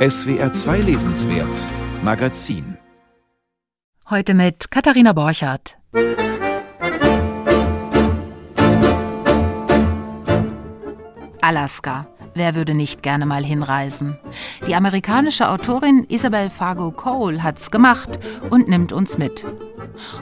SWR 2 Lesenswert Magazin Heute mit Katharina Borchardt. Alaska. Wer würde nicht gerne mal hinreisen? Die amerikanische Autorin Isabel Fargo Cole hat's gemacht und nimmt uns mit.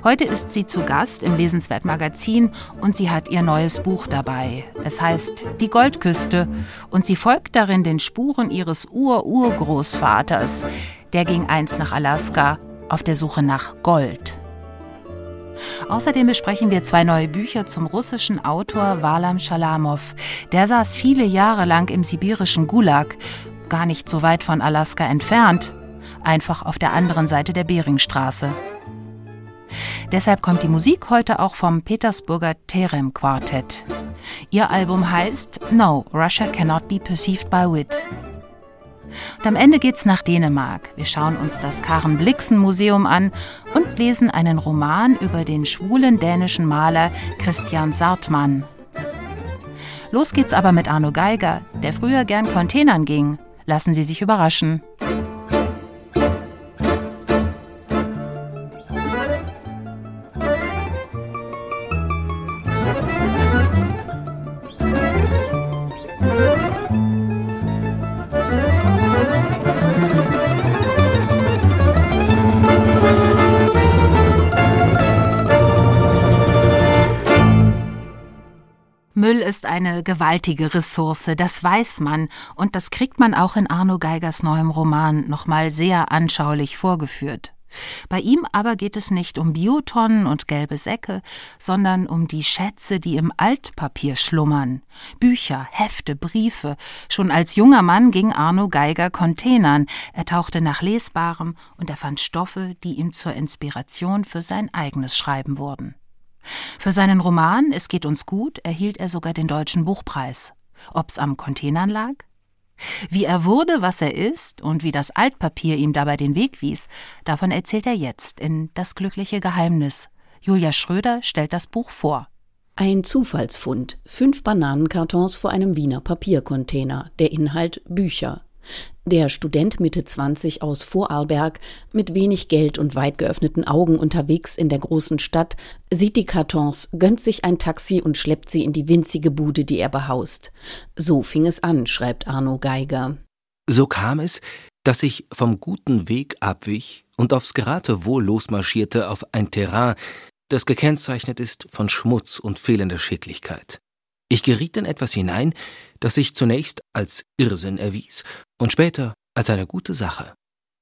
Heute ist sie zu Gast im Lesenswert Magazin und sie hat ihr neues Buch dabei. Es heißt Die Goldküste und sie folgt darin den Spuren ihres Ur-Urgroßvaters. Der ging einst nach Alaska auf der Suche nach Gold. Außerdem besprechen wir zwei neue Bücher zum russischen Autor Walam Shalamov. Der saß viele Jahre lang im sibirischen Gulag, gar nicht so weit von Alaska entfernt, einfach auf der anderen Seite der Beringstraße. Deshalb kommt die Musik heute auch vom Petersburger Terem Quartett. Ihr Album heißt No, Russia Cannot Be Perceived by Wit. Und am Ende geht's nach Dänemark. Wir schauen uns das Karen Blixen Museum an und lesen einen Roman über den schwulen dänischen Maler Christian Sartmann. Los geht's aber mit Arno Geiger, der früher gern Containern ging. Lassen Sie sich überraschen. Ist eine gewaltige Ressource, das weiß man, und das kriegt man auch in Arno Geigers neuem Roman nochmal sehr anschaulich vorgeführt. Bei ihm aber geht es nicht um Biotonnen und gelbe Säcke, sondern um die Schätze, die im Altpapier schlummern. Bücher, Hefte, Briefe. Schon als junger Mann ging Arno Geiger Containern. Er tauchte nach Lesbarem und er fand Stoffe, die ihm zur Inspiration für sein eigenes Schreiben wurden. Für seinen Roman Es geht uns gut erhielt er sogar den Deutschen Buchpreis. Ob's am Containern lag? Wie er wurde, was er ist und wie das Altpapier ihm dabei den Weg wies, davon erzählt er jetzt in Das glückliche Geheimnis. Julia Schröder stellt das Buch vor. Ein Zufallsfund. Fünf Bananenkartons vor einem Wiener Papiercontainer. Der Inhalt Bücher. Der Student Mitte 20 aus Vorarlberg, mit wenig Geld und weit geöffneten Augen unterwegs in der großen Stadt, sieht die Kartons, gönnt sich ein Taxi und schleppt sie in die winzige Bude, die er behaust. So fing es an, schreibt Arno Geiger. So kam es, dass ich vom guten Weg abwich und aufs Geratewohl losmarschierte auf ein Terrain, das gekennzeichnet ist von Schmutz und fehlender Schicklichkeit. Ich geriet in etwas hinein, das sich zunächst als Irrsinn erwies und später als eine gute Sache.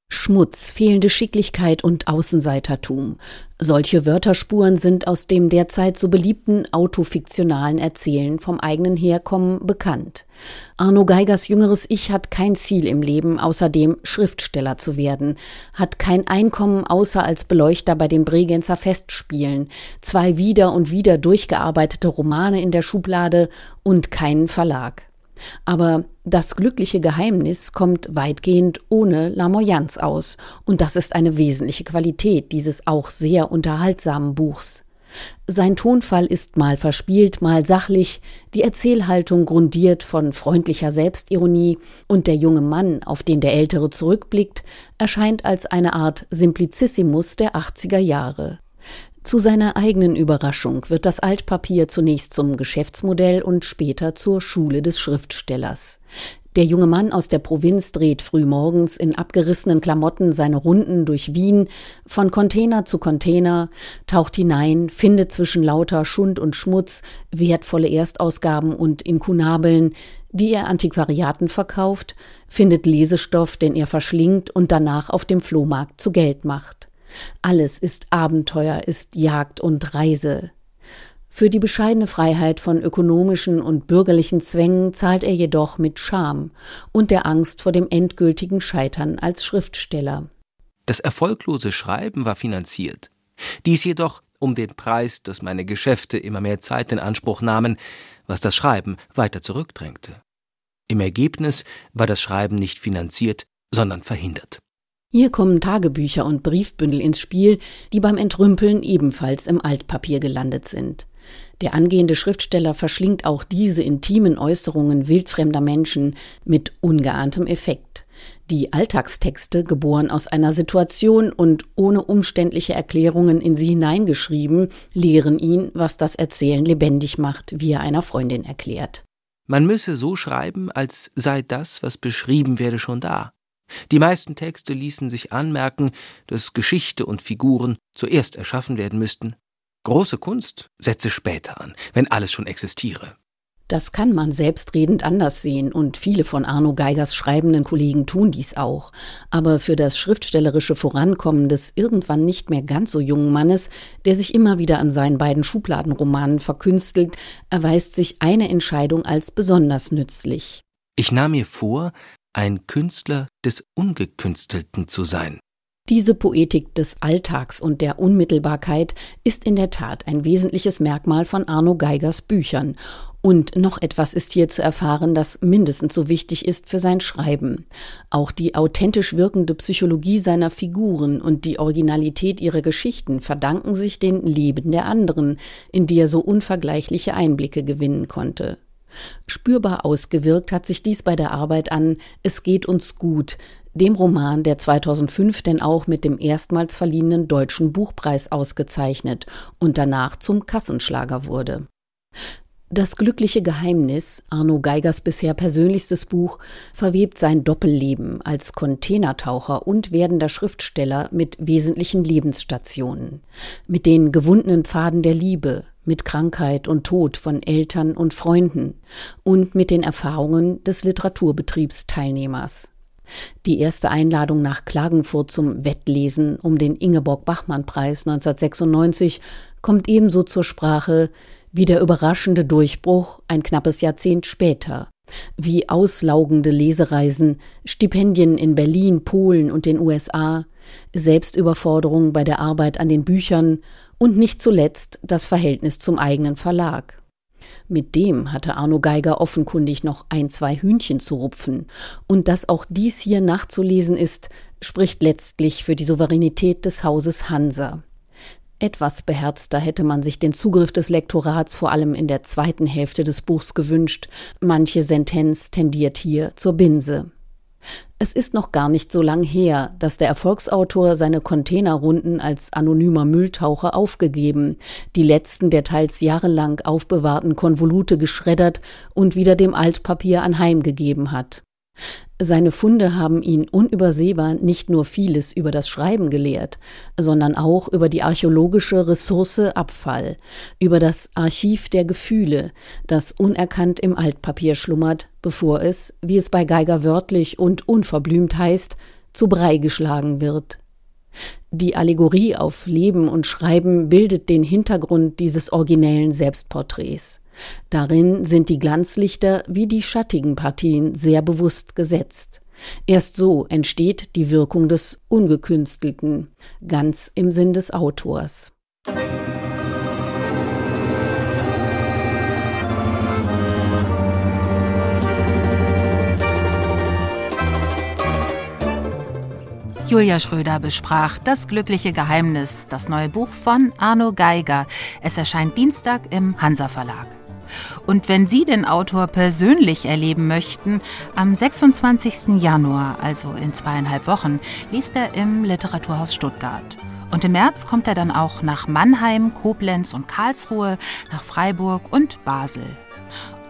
Schmutz, fehlende Schicklichkeit und Außenseitertum. Solche Wörterspuren sind aus dem derzeit so beliebten autofiktionalen Erzählen vom eigenen Herkommen bekannt. Arno Geigers jüngeres Ich hat kein Ziel im Leben, außer dem Schriftsteller zu werden, hat kein Einkommen außer als Beleuchter bei den Bregenzer Festspielen, zwei wieder und wieder durchgearbeitete Romane in der Schublade und keinen Verlag. Aber das glückliche Geheimnis kommt weitgehend ohne Lamoyanz aus, und das ist eine wesentliche Qualität dieses auch sehr unterhaltsamen Buchs. Sein Tonfall ist mal verspielt, mal sachlich, die Erzählhaltung grundiert von freundlicher Selbstironie, und der junge Mann, auf den der Ältere zurückblickt, erscheint als eine Art Simplicissimus der 80er Jahre. Zu seiner eigenen Überraschung wird das Altpapier zunächst zum Geschäftsmodell und später zur Schule des Schriftstellers. Der junge Mann aus der Provinz dreht frühmorgens in abgerissenen Klamotten seine Runden durch Wien, von Container zu Container, taucht hinein, findet zwischen lauter Schund und Schmutz wertvolle Erstausgaben und Inkunabeln, die er Antiquariaten verkauft, findet Lesestoff, den er verschlingt und danach auf dem Flohmarkt zu Geld macht. Alles ist Abenteuer, ist Jagd und Reise. Für die bescheidene Freiheit von ökonomischen und bürgerlichen Zwängen zahlt er jedoch mit Scham und der Angst vor dem endgültigen Scheitern als Schriftsteller. Das erfolglose Schreiben war finanziert. Dies jedoch um den Preis, dass meine Geschäfte immer mehr Zeit in Anspruch nahmen, was das Schreiben weiter zurückdrängte. Im Ergebnis war das Schreiben nicht finanziert, sondern verhindert. Hier kommen Tagebücher und Briefbündel ins Spiel, die beim Entrümpeln ebenfalls im Altpapier gelandet sind. Der angehende Schriftsteller verschlingt auch diese intimen Äußerungen wildfremder Menschen mit ungeahntem Effekt. Die Alltagstexte, geboren aus einer Situation und ohne umständliche Erklärungen in sie hineingeschrieben, lehren ihn, was das Erzählen lebendig macht, wie er einer Freundin erklärt. Man müsse so schreiben, als sei das, was beschrieben werde, schon da. Die meisten Texte ließen sich anmerken, dass Geschichte und Figuren zuerst erschaffen werden müssten. Große Kunst setze später an, wenn alles schon existiere. Das kann man selbstredend anders sehen und viele von Arno Geigers schreibenden Kollegen tun dies auch. Aber für das schriftstellerische Vorankommen des irgendwann nicht mehr ganz so jungen Mannes, der sich immer wieder an seinen beiden Schubladenromanen verkünstelt, erweist sich eine Entscheidung als besonders nützlich. Ich nahm mir vor, ein Künstler des Ungekünstelten zu sein. Diese Poetik des Alltags und der Unmittelbarkeit ist in der Tat ein wesentliches Merkmal von Arno Geigers Büchern. Und noch etwas ist hier zu erfahren, das mindestens so wichtig ist für sein Schreiben. Auch die authentisch wirkende Psychologie seiner Figuren und die Originalität ihrer Geschichten verdanken sich den Leben der anderen, in die er so unvergleichliche Einblicke gewinnen konnte. Spürbar ausgewirkt hat sich dies bei der Arbeit an Es geht uns gut, dem Roman, der 2005 denn auch mit dem erstmals verliehenen Deutschen Buchpreis ausgezeichnet und danach zum Kassenschlager wurde. Das glückliche Geheimnis, Arno Geigers bisher persönlichstes Buch, verwebt sein Doppelleben als Containertaucher und werdender Schriftsteller mit wesentlichen Lebensstationen, mit den gewundenen Pfaden der Liebe, mit Krankheit und Tod von Eltern und Freunden und mit den Erfahrungen des Literaturbetriebsteilnehmers. Die erste Einladung nach Klagenfurt zum Wettlesen um den Ingeborg-Bachmann-Preis 1996 kommt ebenso zur Sprache wie der überraschende Durchbruch ein knappes Jahrzehnt später, wie auslaugende Lesereisen, Stipendien in Berlin, Polen und den USA, Selbstüberforderung bei der Arbeit an den Büchern und nicht zuletzt das Verhältnis zum eigenen Verlag. Mit dem hatte Arno Geiger offenkundig noch ein, zwei Hühnchen zu rupfen. Und dass auch dies hier nachzulesen ist, spricht letztlich für die Souveränität des Hauses Hansa. Etwas beherzter hätte man sich den Zugriff des Lektorats vor allem in der zweiten Hälfte des Buchs gewünscht. Manche Sentenz tendiert hier zur Binse. Es ist noch gar nicht so lang her, dass der Erfolgsautor seine Containerrunden als anonymer Mülltaucher aufgegeben, die letzten der teils jahrelang aufbewahrten Konvolute geschreddert und wieder dem Altpapier anheimgegeben hat. Seine Funde haben ihn unübersehbar nicht nur vieles über das Schreiben gelehrt, sondern auch über die archäologische Ressource Abfall, über das Archiv der Gefühle, das unerkannt im Altpapier schlummert, bevor es, wie es bei Geiger wörtlich und unverblümt heißt, zu Brei geschlagen wird. Die Allegorie auf Leben und Schreiben bildet den Hintergrund dieses originellen Selbstporträts. Darin sind die Glanzlichter wie die schattigen Partien sehr bewusst gesetzt. Erst so entsteht die Wirkung des Ungekünstelten, ganz im Sinn des Autors. Julia Schröder besprach Das glückliche Geheimnis, das neue Buch von Arno Geiger. Es erscheint Dienstag im Hansa Verlag. Und wenn Sie den Autor persönlich erleben möchten, am 26. Januar, also in zweieinhalb Wochen, liest er im Literaturhaus Stuttgart. Und im März kommt er dann auch nach Mannheim, Koblenz und Karlsruhe, nach Freiburg und Basel.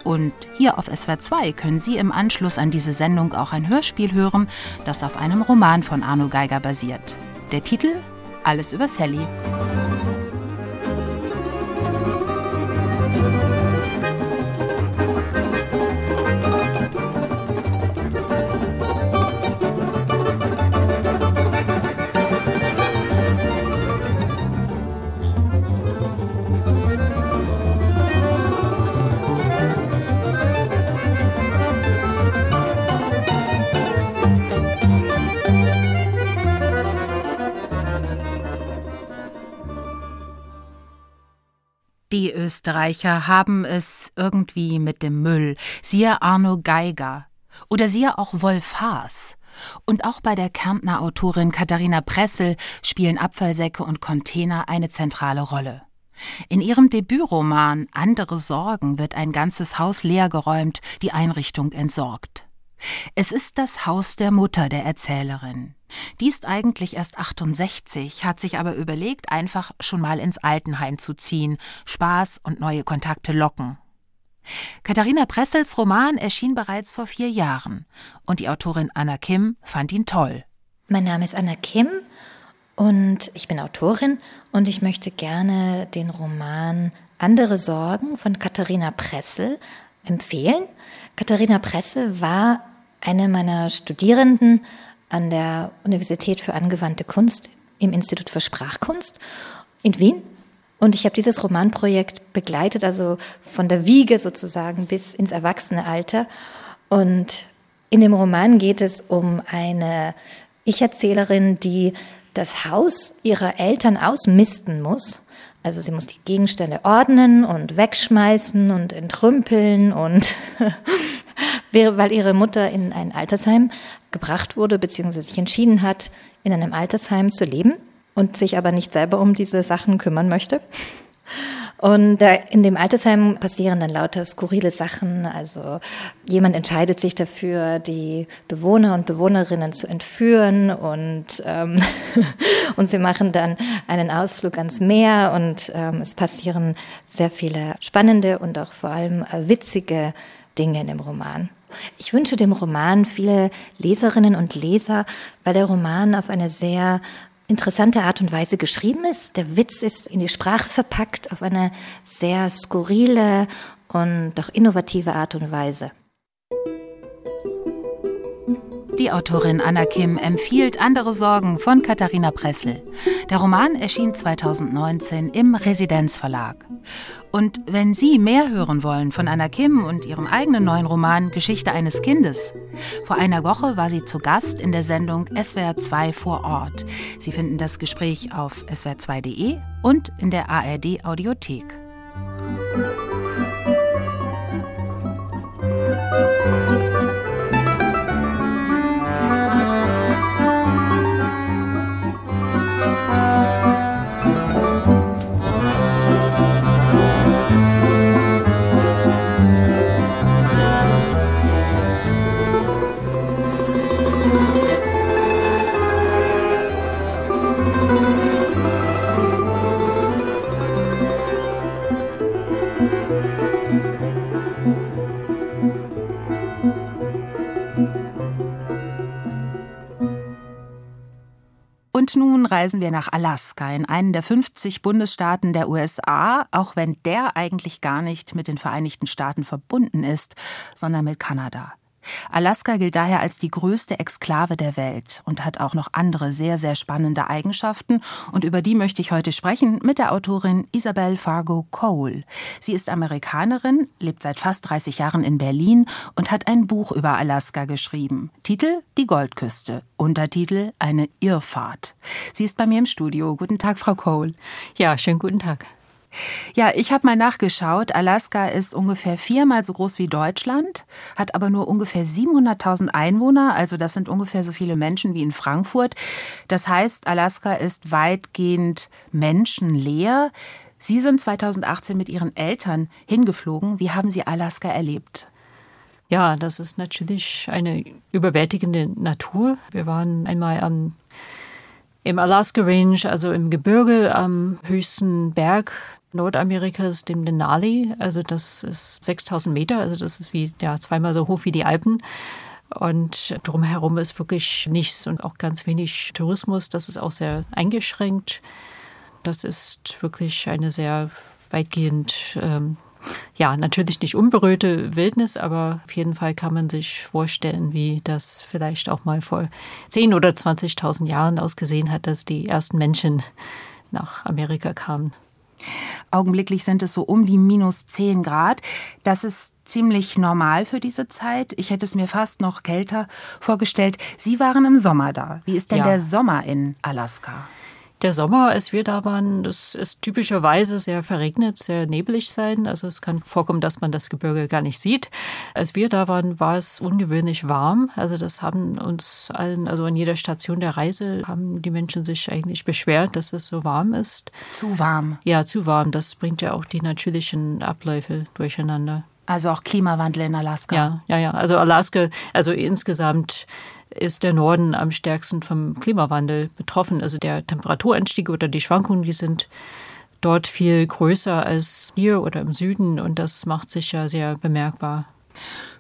Und hier auf SWR 2 können Sie im Anschluss an diese Sendung auch ein Hörspiel hören, das auf einem Roman von Arno Geiger basiert. Der Titel Alles über Sally. Österreicher haben es irgendwie mit dem Müll. Siehe Arno Geiger. Oder siehe auch Wolf Haas. Und auch bei der Kärntner Autorin Katharina Pressel spielen Abfallsäcke und Container eine zentrale Rolle. In ihrem Debütroman Andere Sorgen wird ein ganzes Haus leergeräumt, die Einrichtung entsorgt. Es ist das Haus der Mutter der Erzählerin. Die ist eigentlich erst 68, hat sich aber überlegt, einfach schon mal ins Altenheim zu ziehen, Spaß und neue Kontakte locken. Katharina Pressels Roman erschien bereits vor vier Jahren und die Autorin Anna Kim fand ihn toll. Mein Name ist Anna Kim und ich bin Autorin und ich möchte gerne den Roman Andere Sorgen von Katharina Pressel empfehlen. Katharina Pressel war eine meiner Studierenden an der Universität für angewandte Kunst im Institut für Sprachkunst in Wien. Und ich habe dieses Romanprojekt begleitet, also von der Wiege sozusagen bis ins Erwachsenealter. Und in dem Roman geht es um eine Ich-Erzählerin, die das Haus ihrer Eltern ausmisten muss. Also sie muss die Gegenstände ordnen und wegschmeißen und entrümpeln und weil ihre Mutter in ein Altersheim gebracht wurde, beziehungsweise sich entschieden hat, in einem Altersheim zu leben und sich aber nicht selber um diese Sachen kümmern möchte. Und in dem Altersheim passieren dann lauter skurrile Sachen. Also jemand entscheidet sich dafür, die Bewohner und Bewohnerinnen zu entführen und, ähm, und sie machen dann einen Ausflug ans Meer und ähm, es passieren sehr viele spannende und auch vor allem äh, witzige Dinge in dem Roman. Ich wünsche dem Roman viele Leserinnen und Leser, weil der Roman auf eine sehr interessante Art und Weise geschrieben ist. Der Witz ist in die Sprache verpackt auf eine sehr skurrile und doch innovative Art und Weise. Die Autorin Anna Kim empfiehlt Andere Sorgen von Katharina Pressel. Der Roman erschien 2019 im Residenzverlag. Und wenn Sie mehr hören wollen von Anna Kim und ihrem eigenen neuen Roman Geschichte eines Kindes, vor einer Woche war sie zu Gast in der Sendung SWR 2 vor Ort. Sie finden das Gespräch auf swr2.de und in der ARD Audiothek. Nun reisen wir nach Alaska, in einen der 50 Bundesstaaten der USA, auch wenn der eigentlich gar nicht mit den Vereinigten Staaten verbunden ist, sondern mit Kanada. Alaska gilt daher als die größte Exklave der Welt und hat auch noch andere sehr, sehr spannende Eigenschaften. Und über die möchte ich heute sprechen mit der Autorin Isabel Fargo Cole. Sie ist Amerikanerin, lebt seit fast 30 Jahren in Berlin und hat ein Buch über Alaska geschrieben. Titel Die Goldküste. Untertitel Eine Irrfahrt. Sie ist bei mir im Studio. Guten Tag, Frau Cole. Ja, schönen guten Tag. Ja, ich habe mal nachgeschaut. Alaska ist ungefähr viermal so groß wie Deutschland, hat aber nur ungefähr 700.000 Einwohner. Also das sind ungefähr so viele Menschen wie in Frankfurt. Das heißt, Alaska ist weitgehend menschenleer. Sie sind 2018 mit Ihren Eltern hingeflogen. Wie haben Sie Alaska erlebt? Ja, das ist natürlich eine überwältigende Natur. Wir waren einmal am im Alaska Range, also im Gebirge am höchsten Berg Nordamerikas, dem Denali. Also das ist 6000 Meter, also das ist wie ja, zweimal so hoch wie die Alpen. Und drumherum ist wirklich nichts und auch ganz wenig Tourismus. Das ist auch sehr eingeschränkt. Das ist wirklich eine sehr weitgehend, ähm, ja, natürlich nicht unberührte Wildnis, aber auf jeden Fall kann man sich vorstellen, wie das vielleicht auch mal vor 10.000 oder 20.000 Jahren ausgesehen hat, dass die ersten Menschen nach Amerika kamen. Augenblicklich sind es so um die minus 10 Grad. Das ist ziemlich normal für diese Zeit. Ich hätte es mir fast noch kälter vorgestellt. Sie waren im Sommer da. Wie ist denn ja. der Sommer in Alaska? Der Sommer, als wir da waren, das ist typischerweise sehr verregnet, sehr nebelig sein. Also es kann vorkommen, dass man das Gebirge gar nicht sieht. Als wir da waren, war es ungewöhnlich warm. Also das haben uns allen, also an jeder Station der Reise, haben die Menschen sich eigentlich beschwert, dass es so warm ist. Zu warm. Ja, zu warm. Das bringt ja auch die natürlichen Abläufe durcheinander. Also auch Klimawandel in Alaska. Ja, ja, ja. Also Alaska, also insgesamt ist der Norden am stärksten vom Klimawandel betroffen. Also der Temperaturanstieg oder die Schwankungen, die sind dort viel größer als hier oder im Süden und das macht sich ja sehr bemerkbar.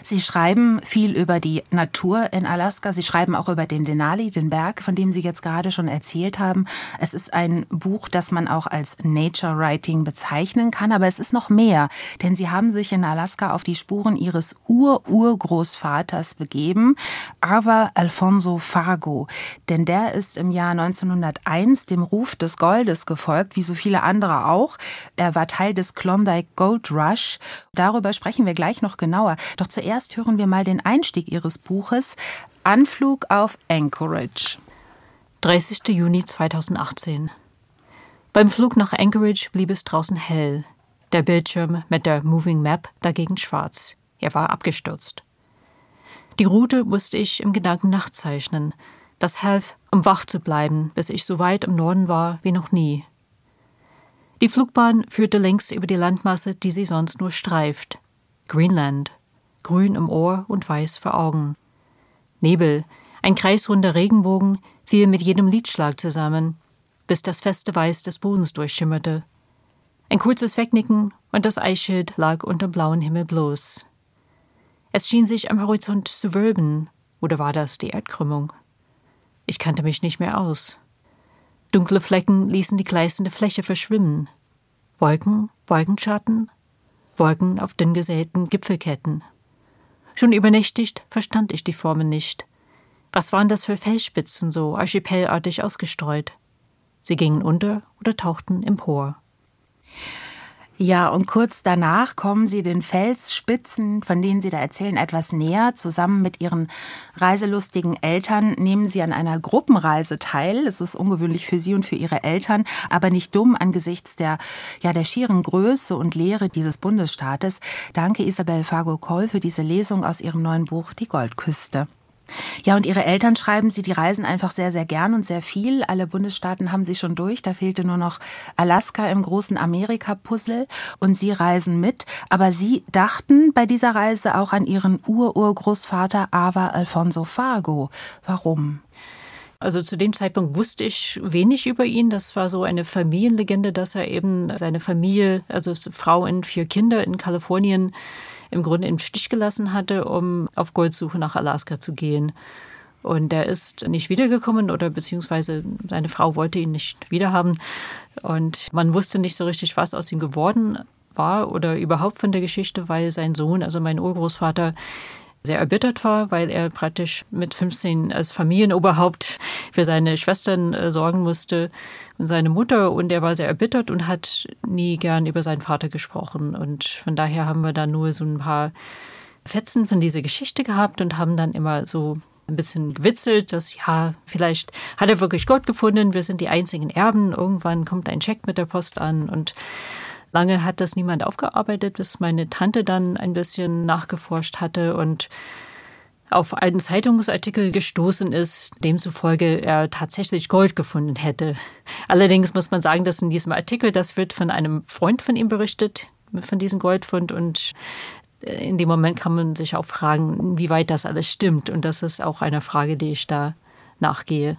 Sie schreiben viel über die Natur in Alaska. Sie schreiben auch über den Denali, den Berg, von dem Sie jetzt gerade schon erzählt haben. Es ist ein Buch, das man auch als Nature Writing bezeichnen kann, aber es ist noch mehr, denn Sie haben sich in Alaska auf die Spuren Ihres Ur-Urgroßvaters begeben, Arva Alfonso Fargo. Denn der ist im Jahr 1901 dem Ruf des Goldes gefolgt, wie so viele andere auch. Er war Teil des Klondike Gold Rush. Darüber sprechen wir gleich noch genauer. Doch zuerst hören wir mal den Einstieg Ihres Buches Anflug auf Anchorage. 30. Juni 2018. Beim Flug nach Anchorage blieb es draußen hell, der Bildschirm mit der Moving Map dagegen schwarz. Er war abgestürzt. Die Route musste ich im Gedanken nachzeichnen. Das half, um wach zu bleiben, bis ich so weit im Norden war wie noch nie. Die Flugbahn führte längs über die Landmasse, die sie sonst nur streift. Greenland, grün im Ohr und weiß vor Augen. Nebel, ein kreisrunder Regenbogen, fiel mit jedem Liedschlag zusammen, bis das feste Weiß des Bodens durchschimmerte. Ein kurzes Wegnicken und das Eisschild lag unterm blauen Himmel bloß. Es schien sich am Horizont zu wölben, oder war das die Erdkrümmung? Ich kannte mich nicht mehr aus. Dunkle Flecken ließen die gleißende Fläche verschwimmen. Wolken, Wolkenschatten, Wolken auf dünn gesäten Gipfelketten. Schon übernächtigt verstand ich die Formen nicht. Was waren das für Felsspitzen so archipelartig ausgestreut? Sie gingen unter oder tauchten empor. Ja, und kurz danach kommen Sie den Felsspitzen, von denen Sie da erzählen, etwas näher. Zusammen mit Ihren reiselustigen Eltern nehmen Sie an einer Gruppenreise teil. Es ist ungewöhnlich für Sie und für Ihre Eltern, aber nicht dumm angesichts der, ja, der schieren Größe und Leere dieses Bundesstaates. Danke Isabel Fargo-Koll für diese Lesung aus Ihrem neuen Buch Die Goldküste. Ja, und ihre Eltern schreiben sie, die reisen einfach sehr, sehr gern und sehr viel. Alle Bundesstaaten haben sie schon durch. Da fehlte nur noch Alaska im großen Amerika-Puzzle. Und sie reisen mit. Aber sie dachten bei dieser Reise auch an ihren Ururgroßvater Ava Alfonso Fargo. Warum? Also zu dem Zeitpunkt wusste ich wenig über ihn. Das war so eine Familienlegende, dass er eben seine Familie, also Frau und vier Kinder in Kalifornien im Grunde im Stich gelassen hatte, um auf Goldsuche nach Alaska zu gehen. Und er ist nicht wiedergekommen oder beziehungsweise seine Frau wollte ihn nicht wiederhaben. Und man wusste nicht so richtig, was aus ihm geworden war oder überhaupt von der Geschichte, weil sein Sohn, also mein Urgroßvater, sehr erbittert war, weil er praktisch mit 15 als Familienoberhaupt für seine Schwestern äh, sorgen musste und seine Mutter. Und er war sehr erbittert und hat nie gern über seinen Vater gesprochen. Und von daher haben wir da nur so ein paar Fetzen von dieser Geschichte gehabt und haben dann immer so ein bisschen gewitzelt, dass ja, vielleicht hat er wirklich Gott gefunden, wir sind die einzigen Erben, irgendwann kommt ein Check mit der Post an und Lange hat das niemand aufgearbeitet, bis meine Tante dann ein bisschen nachgeforscht hatte und auf einen Zeitungsartikel gestoßen ist, demzufolge er tatsächlich Gold gefunden hätte. Allerdings muss man sagen, dass in diesem Artikel, das wird von einem Freund von ihm berichtet, von diesem Goldfund und in dem Moment kann man sich auch fragen, wie weit das alles stimmt. Und das ist auch eine Frage, die ich da nachgehe.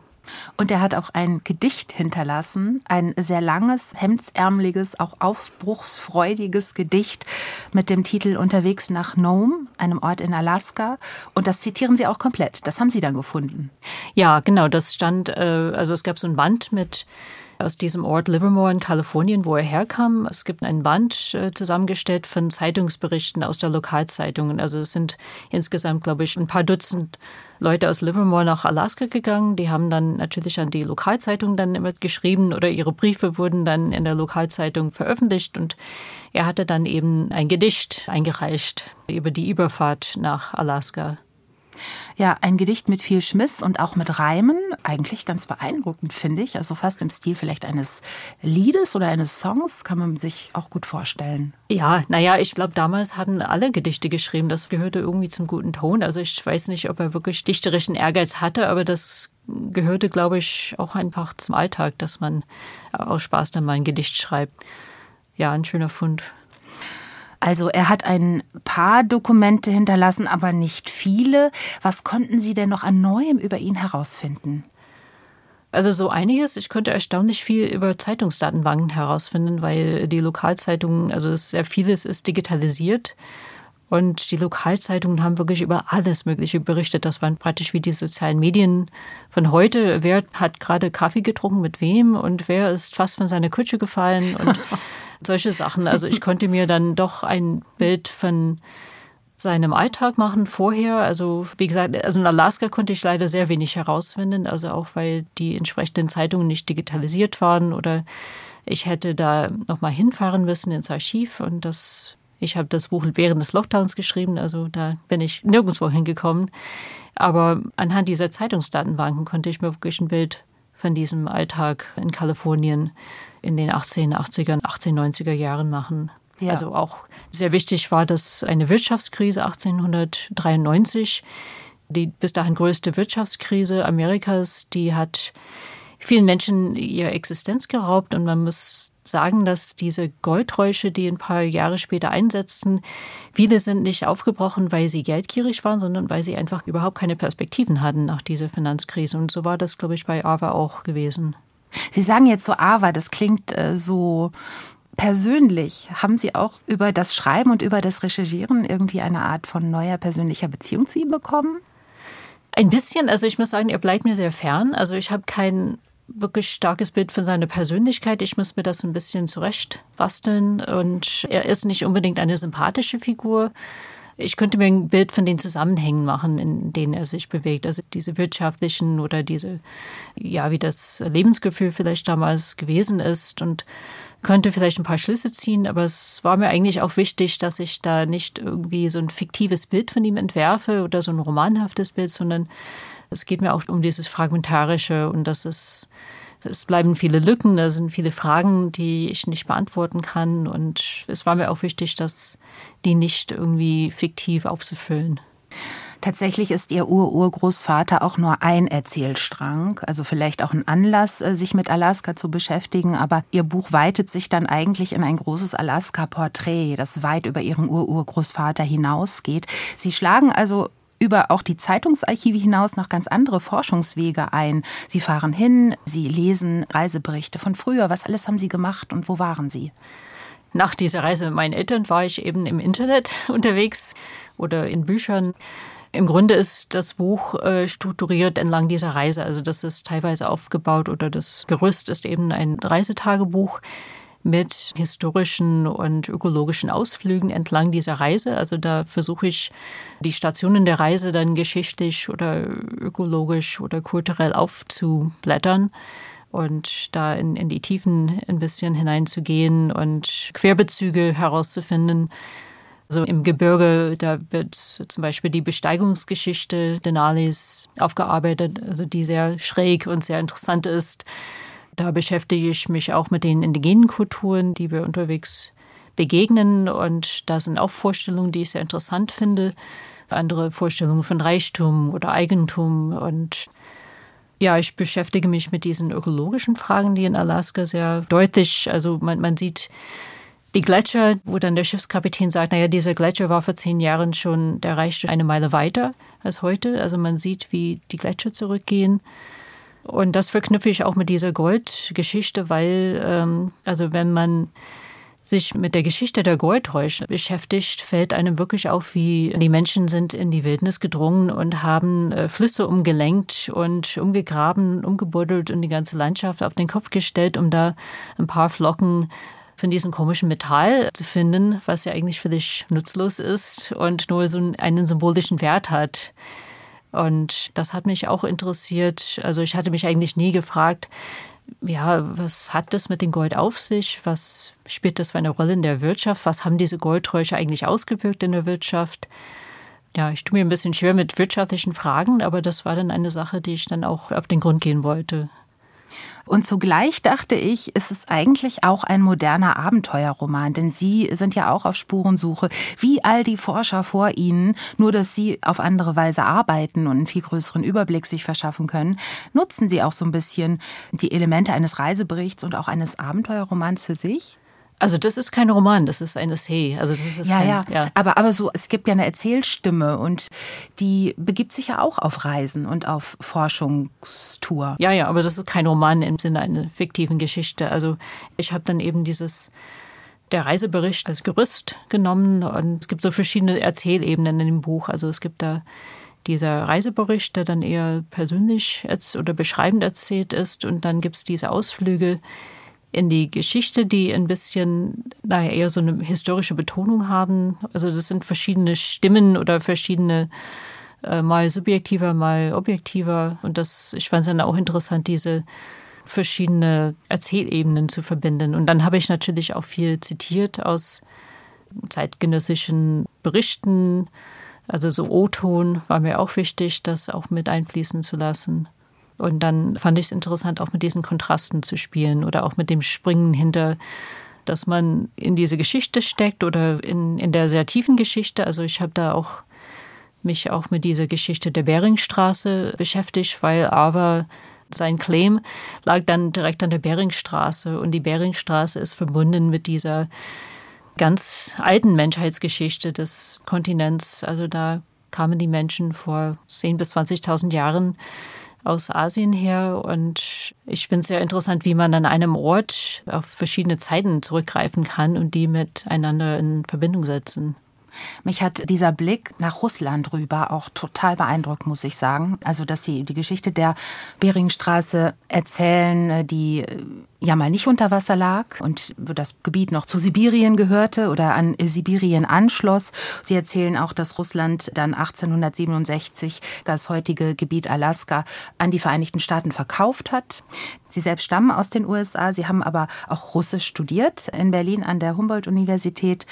Und er hat auch ein Gedicht hinterlassen, ein sehr langes, hemdsärmeliges, auch aufbruchsfreudiges Gedicht mit dem Titel Unterwegs nach Nome, einem Ort in Alaska. Und das zitieren Sie auch komplett. Das haben Sie dann gefunden. Ja, genau. Das stand, äh, also es gab so ein Band mit aus diesem Ort Livermore in Kalifornien, wo er herkam. Es gibt ein Band äh, zusammengestellt von Zeitungsberichten aus der Lokalzeitungen. Also es sind insgesamt, glaube ich, ein paar Dutzend Leute aus Livermore nach Alaska gegangen. Die haben dann natürlich an die Lokalzeitung dann immer geschrieben oder ihre Briefe wurden dann in der Lokalzeitung veröffentlicht und er hatte dann eben ein Gedicht eingereicht über die Überfahrt nach Alaska. Ja, ein Gedicht mit viel Schmiss und auch mit Reimen. Eigentlich ganz beeindruckend, finde ich. Also fast im Stil vielleicht eines Liedes oder eines Songs kann man sich auch gut vorstellen. Ja, naja, ich glaube, damals hatten alle Gedichte geschrieben. Das gehörte irgendwie zum guten Ton. Also ich weiß nicht, ob er wirklich dichterischen Ehrgeiz hatte, aber das gehörte, glaube ich, auch einfach zum Alltag, dass man aus Spaß dann mal ein Gedicht schreibt. Ja, ein schöner Fund. Also er hat ein paar Dokumente hinterlassen, aber nicht viele. Was konnten Sie denn noch an Neuem über ihn herausfinden? Also so einiges. Ich konnte erstaunlich viel über Zeitungsdatenbanken herausfinden, weil die Lokalzeitungen, also sehr vieles ist digitalisiert. Und die Lokalzeitungen haben wirklich über alles Mögliche berichtet. Das waren praktisch wie die sozialen Medien von heute. Wer hat gerade Kaffee getrunken mit wem und wer ist fast von seiner Kutsche gefallen und solche Sachen. Also ich konnte mir dann doch ein Bild von seinem Alltag machen vorher. Also wie gesagt, also in Alaska konnte ich leider sehr wenig herausfinden, also auch weil die entsprechenden Zeitungen nicht digitalisiert waren oder ich hätte da nochmal hinfahren müssen ins Archiv und das ich habe das Buch während des Lockdowns geschrieben, also da bin ich nirgendwo hingekommen. Aber anhand dieser Zeitungsdatenbanken konnte ich mir wirklich ein Bild von diesem Alltag in Kalifornien in den 1880er, 1890er Jahren machen. Ja. Also auch sehr wichtig war, dass eine Wirtschaftskrise 1893, die bis dahin größte Wirtschaftskrise Amerikas, die hat vielen Menschen ihre Existenz geraubt und man muss sagen, dass diese Goldräusche, die ein paar Jahre später einsetzten, viele sind nicht aufgebrochen, weil sie geldgierig waren, sondern weil sie einfach überhaupt keine Perspektiven hatten nach dieser Finanzkrise. Und so war das, glaube ich, bei Ava auch gewesen. Sie sagen jetzt so Ava, das klingt äh, so persönlich. Haben Sie auch über das Schreiben und über das Recherchieren irgendwie eine Art von neuer persönlicher Beziehung zu ihm bekommen? Ein bisschen, also ich muss sagen, er bleibt mir sehr fern. Also ich habe kein wirklich starkes Bild von seiner Persönlichkeit. Ich muss mir das ein bisschen zurecht basteln. Und er ist nicht unbedingt eine sympathische Figur. Ich könnte mir ein Bild von den Zusammenhängen machen, in denen er sich bewegt. Also diese wirtschaftlichen oder diese, ja, wie das Lebensgefühl vielleicht damals gewesen ist und könnte vielleicht ein paar Schlüsse ziehen. Aber es war mir eigentlich auch wichtig, dass ich da nicht irgendwie so ein fiktives Bild von ihm entwerfe oder so ein romanhaftes Bild, sondern es geht mir auch um dieses Fragmentarische und das ist, es bleiben viele Lücken, da sind viele Fragen, die ich nicht beantworten kann. Und es war mir auch wichtig, dass die nicht irgendwie fiktiv aufzufüllen. Tatsächlich ist Ihr Ur-Urgroßvater auch nur ein Erzählstrang, also vielleicht auch ein Anlass, äh, sich mit Alaska zu beschäftigen, aber Ihr Buch weitet sich dann eigentlich in ein großes Alaska-Porträt, das weit über Ihren Ur-Urgroßvater hinausgeht. Sie schlagen also über auch die Zeitungsarchive hinaus noch ganz andere Forschungswege ein. Sie fahren hin, Sie lesen Reiseberichte von früher. Was alles haben Sie gemacht und wo waren Sie? Nach dieser Reise mit meinen Eltern war ich eben im Internet unterwegs oder in Büchern. Im Grunde ist das Buch äh, strukturiert entlang dieser Reise. Also das ist teilweise aufgebaut oder das Gerüst ist eben ein Reisetagebuch mit historischen und ökologischen Ausflügen entlang dieser Reise. Also da versuche ich die Stationen der Reise dann geschichtlich oder ökologisch oder kulturell aufzublättern und da in, in die Tiefen ein bisschen hineinzugehen und Querbezüge herauszufinden. Also im Gebirge, da wird zum Beispiel die Besteigungsgeschichte Denalis aufgearbeitet, also die sehr schräg und sehr interessant ist. Da beschäftige ich mich auch mit den indigenen Kulturen, die wir unterwegs begegnen. Und da sind auch Vorstellungen, die ich sehr interessant finde. Andere Vorstellungen von Reichtum oder Eigentum. Und ja, ich beschäftige mich mit diesen ökologischen Fragen, die in Alaska sehr deutlich, also man, man sieht die Gletscher, wo dann der Schiffskapitän sagt, naja, dieser Gletscher war vor zehn Jahren schon, der reichte eine Meile weiter als heute. Also man sieht, wie die Gletscher zurückgehen. Und das verknüpfe ich auch mit dieser Goldgeschichte, weil, ähm, also wenn man sich mit der Geschichte der Goldräusche beschäftigt, fällt einem wirklich auf, wie die Menschen sind in die Wildnis gedrungen und haben äh, Flüsse umgelenkt und umgegraben, umgebuddelt und die ganze Landschaft auf den Kopf gestellt, um da ein paar Flocken von diesem komischen Metall zu finden, was ja eigentlich völlig nutzlos ist und nur so einen symbolischen Wert hat. Und das hat mich auch interessiert. Also ich hatte mich eigentlich nie gefragt, ja, was hat das mit dem Gold auf sich? Was spielt das für eine Rolle in der Wirtschaft? Was haben diese Goldräusche eigentlich ausgewirkt in der Wirtschaft? ja, ich tue mir ein bisschen schwer mit wirtschaftlichen Fragen, aber das war dann eine Sache, die ich dann auch auf den Grund gehen wollte. Und zugleich dachte ich, ist es eigentlich auch ein moderner Abenteuerroman, denn Sie sind ja auch auf Spurensuche, wie all die Forscher vor Ihnen, nur dass Sie auf andere Weise arbeiten und einen viel größeren Überblick sich verschaffen können. Nutzen Sie auch so ein bisschen die Elemente eines Reiseberichts und auch eines Abenteuerromans für sich? Also das ist kein Roman, das ist ein Essay. Also das ist ja, kein, ja, ja. Aber, aber so, es gibt ja eine Erzählstimme und die begibt sich ja auch auf Reisen und auf Forschungstour. Ja, ja, aber das ist kein Roman im Sinne einer fiktiven Geschichte. Also ich habe dann eben dieses der Reisebericht als Gerüst genommen und es gibt so verschiedene Erzählebenen in dem Buch. Also es gibt da dieser Reisebericht, der dann eher persönlich oder beschreibend erzählt ist und dann gibt es diese Ausflüge in die Geschichte, die ein bisschen, naja, eher so eine historische Betonung haben. Also das sind verschiedene Stimmen oder verschiedene, äh, mal subjektiver, mal objektiver. Und das, ich fand es dann auch interessant, diese verschiedene Erzählebenen zu verbinden. Und dann habe ich natürlich auch viel zitiert aus zeitgenössischen Berichten. Also so O-Ton war mir auch wichtig, das auch mit einfließen zu lassen. Und dann fand ich es interessant, auch mit diesen Kontrasten zu spielen oder auch mit dem Springen hinter, dass man in diese Geschichte steckt oder in, in der sehr tiefen Geschichte. Also ich habe da auch mich auch mit dieser Geschichte der Beringstraße beschäftigt, weil aber sein Claim lag dann direkt an der Beringstraße und die Beringstraße ist verbunden mit dieser ganz alten Menschheitsgeschichte des Kontinents. Also da kamen die Menschen vor 10.000 bis 20.000 Jahren aus Asien her. Und ich finde es sehr interessant, wie man an einem Ort auf verschiedene Zeiten zurückgreifen kann und die miteinander in Verbindung setzen. Mich hat dieser Blick nach Russland rüber auch total beeindruckt, muss ich sagen. Also, dass Sie die Geschichte der Beringstraße erzählen, die ja mal nicht unter Wasser lag und das Gebiet noch zu Sibirien gehörte oder an Sibirien anschloss. Sie erzählen auch, dass Russland dann 1867 das heutige Gebiet Alaska an die Vereinigten Staaten verkauft hat. Sie selbst stammen aus den USA, sie haben aber auch Russisch studiert in Berlin an der Humboldt-Universität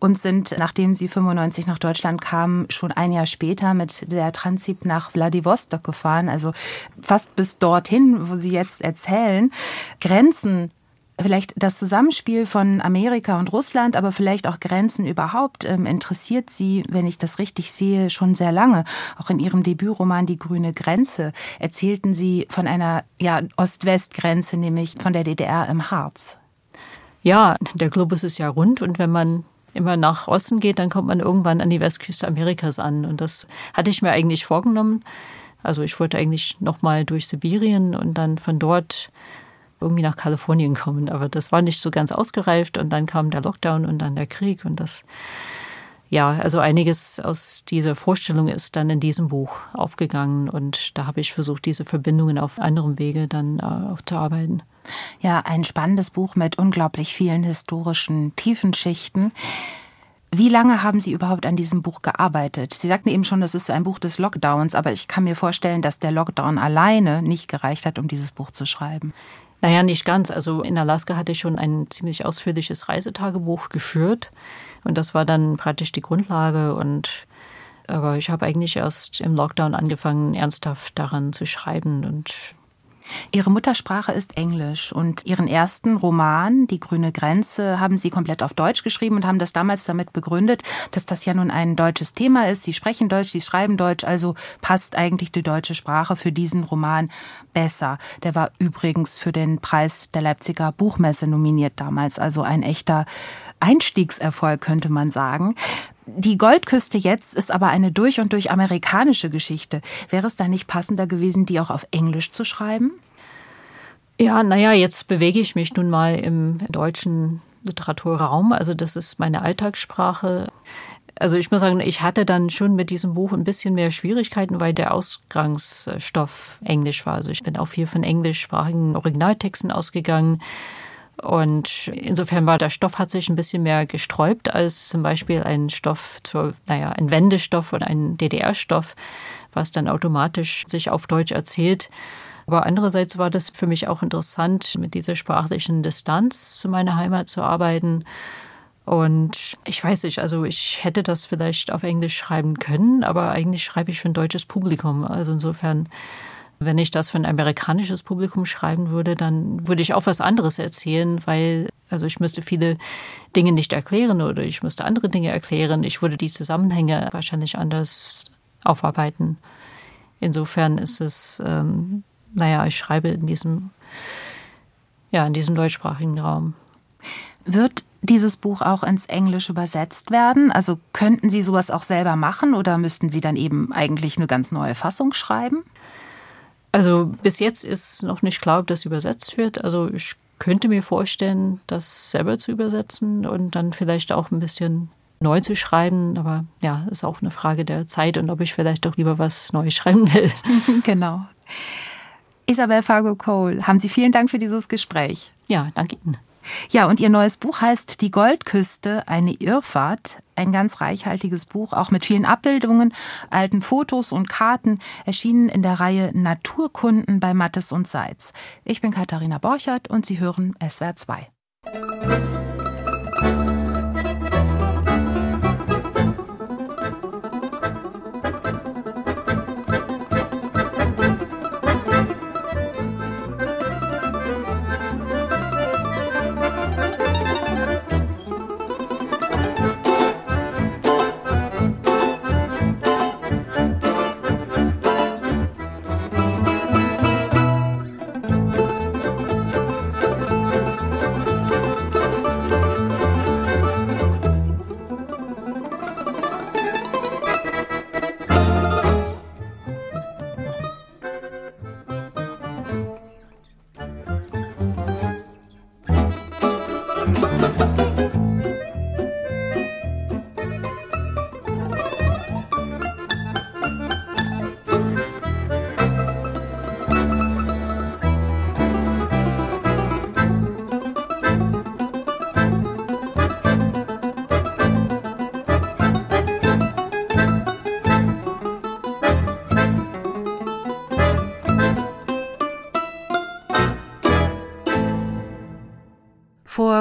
und sind, nachdem sie 95 nach Deutschland kamen, schon ein Jahr später mit der Transip nach Vladivostok gefahren, also fast bis dorthin, wo sie jetzt erzählen. Grenzen vielleicht das Zusammenspiel von Amerika und Russland, aber vielleicht auch Grenzen überhaupt, ähm, interessiert Sie, wenn ich das richtig sehe, schon sehr lange. Auch in Ihrem Debütroman Die grüne Grenze erzählten Sie von einer ja, Ost-West-Grenze, nämlich von der DDR im Harz. Ja, der Globus ist ja rund und wenn man immer nach Osten geht, dann kommt man irgendwann an die Westküste Amerikas an. Und das hatte ich mir eigentlich vorgenommen. Also ich wollte eigentlich nochmal durch Sibirien und dann von dort irgendwie nach Kalifornien kommen. Aber das war nicht so ganz ausgereift und dann kam der Lockdown und dann der Krieg und das, ja, also einiges aus dieser Vorstellung ist dann in diesem Buch aufgegangen und da habe ich versucht, diese Verbindungen auf anderem Wege dann äh, aufzuarbeiten. Ja, ein spannendes Buch mit unglaublich vielen historischen Tiefenschichten. Wie lange haben Sie überhaupt an diesem Buch gearbeitet? Sie sagten eben schon, das ist ein Buch des Lockdowns, aber ich kann mir vorstellen, dass der Lockdown alleine nicht gereicht hat, um dieses Buch zu schreiben. Naja, nicht ganz. Also in Alaska hatte ich schon ein ziemlich ausführliches Reisetagebuch geführt. Und das war dann praktisch die Grundlage. Und aber ich habe eigentlich erst im Lockdown angefangen, ernsthaft daran zu schreiben. Und Ihre Muttersprache ist Englisch und Ihren ersten Roman, Die grüne Grenze, haben Sie komplett auf Deutsch geschrieben und haben das damals damit begründet, dass das ja nun ein deutsches Thema ist. Sie sprechen Deutsch, Sie schreiben Deutsch, also passt eigentlich die deutsche Sprache für diesen Roman besser. Der war übrigens für den Preis der Leipziger Buchmesse nominiert damals, also ein echter Einstiegserfolg, könnte man sagen. Die Goldküste jetzt ist aber eine durch und durch amerikanische Geschichte. Wäre es da nicht passender gewesen, die auch auf Englisch zu schreiben? Ja, naja, jetzt bewege ich mich nun mal im deutschen Literaturraum. Also das ist meine Alltagssprache. Also ich muss sagen, ich hatte dann schon mit diesem Buch ein bisschen mehr Schwierigkeiten, weil der Ausgangsstoff Englisch war. Also ich bin auch viel von englischsprachigen Originaltexten ausgegangen. Und insofern war der Stoff hat sich ein bisschen mehr gesträubt als zum Beispiel ein Stoff zur, naja, ein Wendestoff oder ein DDR-Stoff, was dann automatisch sich auf Deutsch erzählt. Aber andererseits war das für mich auch interessant, mit dieser sprachlichen Distanz zu meiner Heimat zu arbeiten. Und ich weiß nicht, also ich hätte das vielleicht auf Englisch schreiben können, aber eigentlich schreibe ich für ein deutsches Publikum. Also insofern, wenn ich das für ein amerikanisches Publikum schreiben würde, dann würde ich auch was anderes erzählen, weil also ich müsste viele Dinge nicht erklären oder ich müsste andere Dinge erklären. Ich würde die Zusammenhänge wahrscheinlich anders aufarbeiten. Insofern ist es, ähm, naja, ich schreibe in diesem, ja, in diesem deutschsprachigen Raum. Wird dieses Buch auch ins Englische übersetzt werden? Also könnten Sie sowas auch selber machen oder müssten Sie dann eben eigentlich eine ganz neue Fassung schreiben? Also bis jetzt ist noch nicht klar, ob das übersetzt wird. Also ich könnte mir vorstellen, das selber zu übersetzen und dann vielleicht auch ein bisschen neu zu schreiben. Aber ja, ist auch eine Frage der Zeit und ob ich vielleicht doch lieber was Neues schreiben will. genau. Isabel Fargo Cole, haben Sie vielen Dank für dieses Gespräch. Ja, danke Ihnen. Ja, und ihr neues Buch heißt Die Goldküste, eine Irrfahrt. Ein ganz reichhaltiges Buch, auch mit vielen Abbildungen, alten Fotos und Karten, erschienen in der Reihe Naturkunden bei Mattes und Seitz. Ich bin Katharina Borchert und Sie hören SWR 2.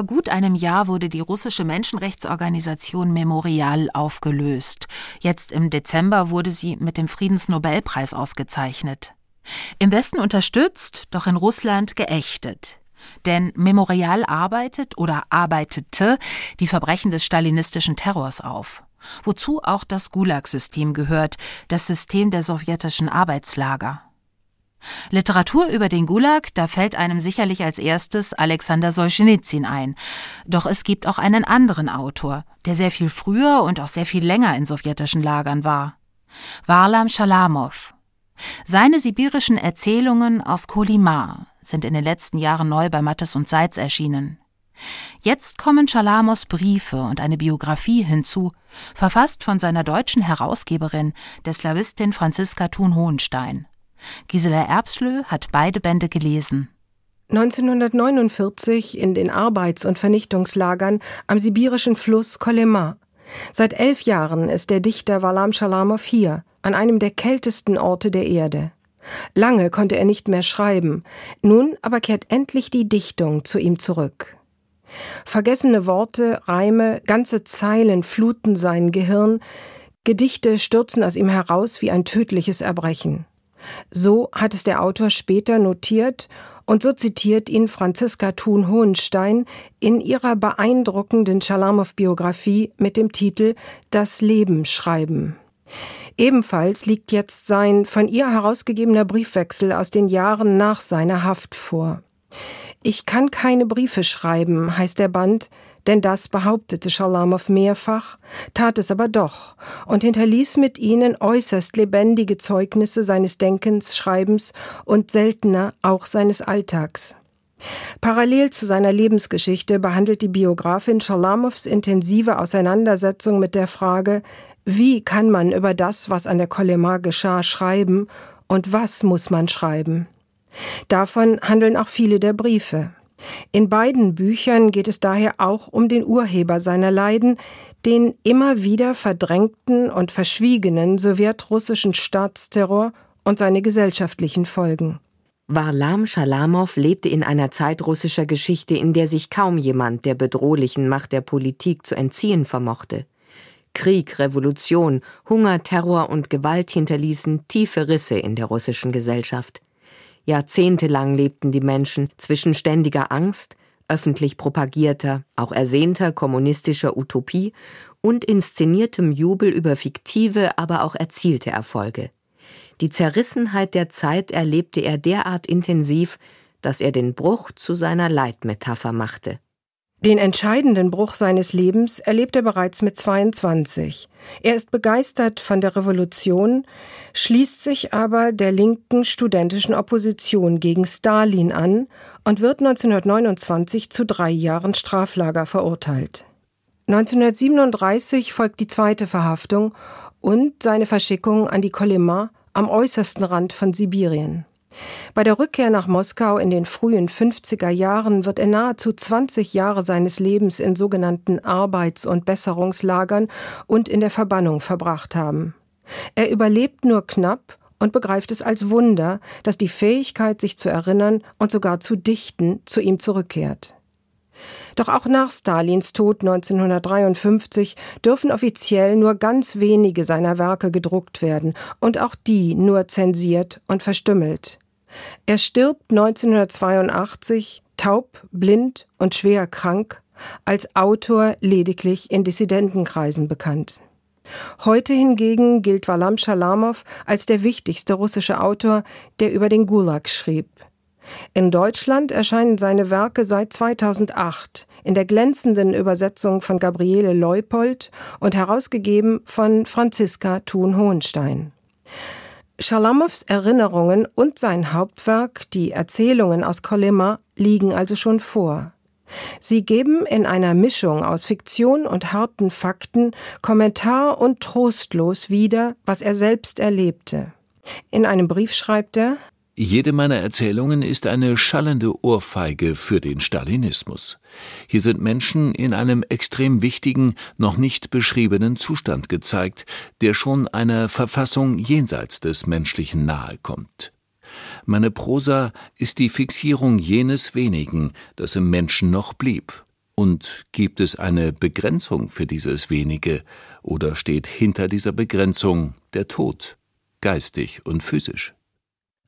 Vor gut einem Jahr wurde die russische Menschenrechtsorganisation Memorial aufgelöst. Jetzt im Dezember wurde sie mit dem Friedensnobelpreis ausgezeichnet. Im Westen unterstützt, doch in Russland geächtet. Denn Memorial arbeitet oder arbeitete die Verbrechen des stalinistischen Terrors auf. Wozu auch das Gulag-System gehört, das System der sowjetischen Arbeitslager. Literatur über den Gulag, da fällt einem sicherlich als erstes Alexander Solschenizyn ein. Doch es gibt auch einen anderen Autor, der sehr viel früher und auch sehr viel länger in sowjetischen Lagern war. Warlam Schalamow. Seine sibirischen Erzählungen aus Kolimar sind in den letzten Jahren neu bei Mattes und Seitz erschienen. Jetzt kommen Schalamows Briefe und eine Biografie hinzu, verfasst von seiner deutschen Herausgeberin, der Slawistin Franziska Thun-Hohenstein. Gisela Erbslö hat beide Bände gelesen. 1949 in den Arbeits- und Vernichtungslagern am sibirischen Fluss Kolyma. Seit elf Jahren ist der Dichter Walam Schalamow hier, an einem der kältesten Orte der Erde. Lange konnte er nicht mehr schreiben, nun aber kehrt endlich die Dichtung zu ihm zurück. Vergessene Worte, Reime, ganze Zeilen fluten sein Gehirn, Gedichte stürzen aus ihm heraus wie ein tödliches Erbrechen. So hat es der Autor später notiert und so zitiert ihn Franziska Thun-Hohenstein in ihrer beeindruckenden Schalamow-Biografie mit dem Titel Das Leben schreiben. Ebenfalls liegt jetzt sein von ihr herausgegebener Briefwechsel aus den Jahren nach seiner Haft vor. Ich kann keine Briefe schreiben, heißt der Band, denn das behauptete Schalamow mehrfach, tat es aber doch und hinterließ mit ihnen äußerst lebendige Zeugnisse seines Denkens, Schreibens und seltener auch seines Alltags. Parallel zu seiner Lebensgeschichte behandelt die Biografin Schalamows intensive Auseinandersetzung mit der Frage, wie kann man über das, was an der Kolema geschah, schreiben und was muss man schreiben? Davon handeln auch viele der Briefe. In beiden Büchern geht es daher auch um den Urheber seiner Leiden, den immer wieder verdrängten und verschwiegenen sowjetrussischen Staatsterror und seine gesellschaftlichen Folgen. Warlam Schalamow lebte in einer Zeit russischer Geschichte, in der sich kaum jemand der bedrohlichen Macht der Politik zu entziehen vermochte. Krieg, Revolution, Hunger, Terror und Gewalt hinterließen tiefe Risse in der russischen Gesellschaft. Jahrzehntelang lebten die Menschen zwischen ständiger Angst, öffentlich propagierter, auch ersehnter kommunistischer Utopie und inszeniertem Jubel über fiktive, aber auch erzielte Erfolge. Die Zerrissenheit der Zeit erlebte er derart intensiv, dass er den Bruch zu seiner Leitmetapher machte. Den entscheidenden Bruch seines Lebens erlebt er bereits mit 22. Er ist begeistert von der Revolution, schließt sich aber der linken studentischen Opposition gegen Stalin an und wird 1929 zu drei Jahren Straflager verurteilt. 1937 folgt die zweite Verhaftung und seine Verschickung an die Kolyma am äußersten Rand von Sibirien. Bei der Rückkehr nach Moskau in den frühen 50er Jahren wird er nahezu 20 Jahre seines Lebens in sogenannten Arbeits- und Besserungslagern und in der Verbannung verbracht haben. Er überlebt nur knapp und begreift es als Wunder, dass die Fähigkeit, sich zu erinnern und sogar zu dichten, zu ihm zurückkehrt. Doch auch nach Stalins Tod 1953 dürfen offiziell nur ganz wenige seiner Werke gedruckt werden und auch die nur zensiert und verstümmelt. Er stirbt 1982 taub, blind und schwer krank, als Autor lediglich in Dissidentenkreisen bekannt. Heute hingegen gilt Walam Schalamow als der wichtigste russische Autor, der über den Gulag schrieb. In Deutschland erscheinen seine Werke seit 2008 in der glänzenden Übersetzung von Gabriele Leupold und herausgegeben von Franziska Thun-Hohenstein. Schalamows Erinnerungen und sein Hauptwerk, die Erzählungen aus Kolyma, liegen also schon vor. Sie geben in einer Mischung aus Fiktion und harten Fakten Kommentar und trostlos wieder, was er selbst erlebte. In einem Brief schreibt er jede meiner Erzählungen ist eine schallende Ohrfeige für den Stalinismus. Hier sind Menschen in einem extrem wichtigen, noch nicht beschriebenen Zustand gezeigt, der schon einer Verfassung jenseits des Menschlichen nahe kommt. Meine Prosa ist die Fixierung jenes wenigen, das im Menschen noch blieb. Und gibt es eine Begrenzung für dieses wenige, oder steht hinter dieser Begrenzung der Tod, geistig und physisch?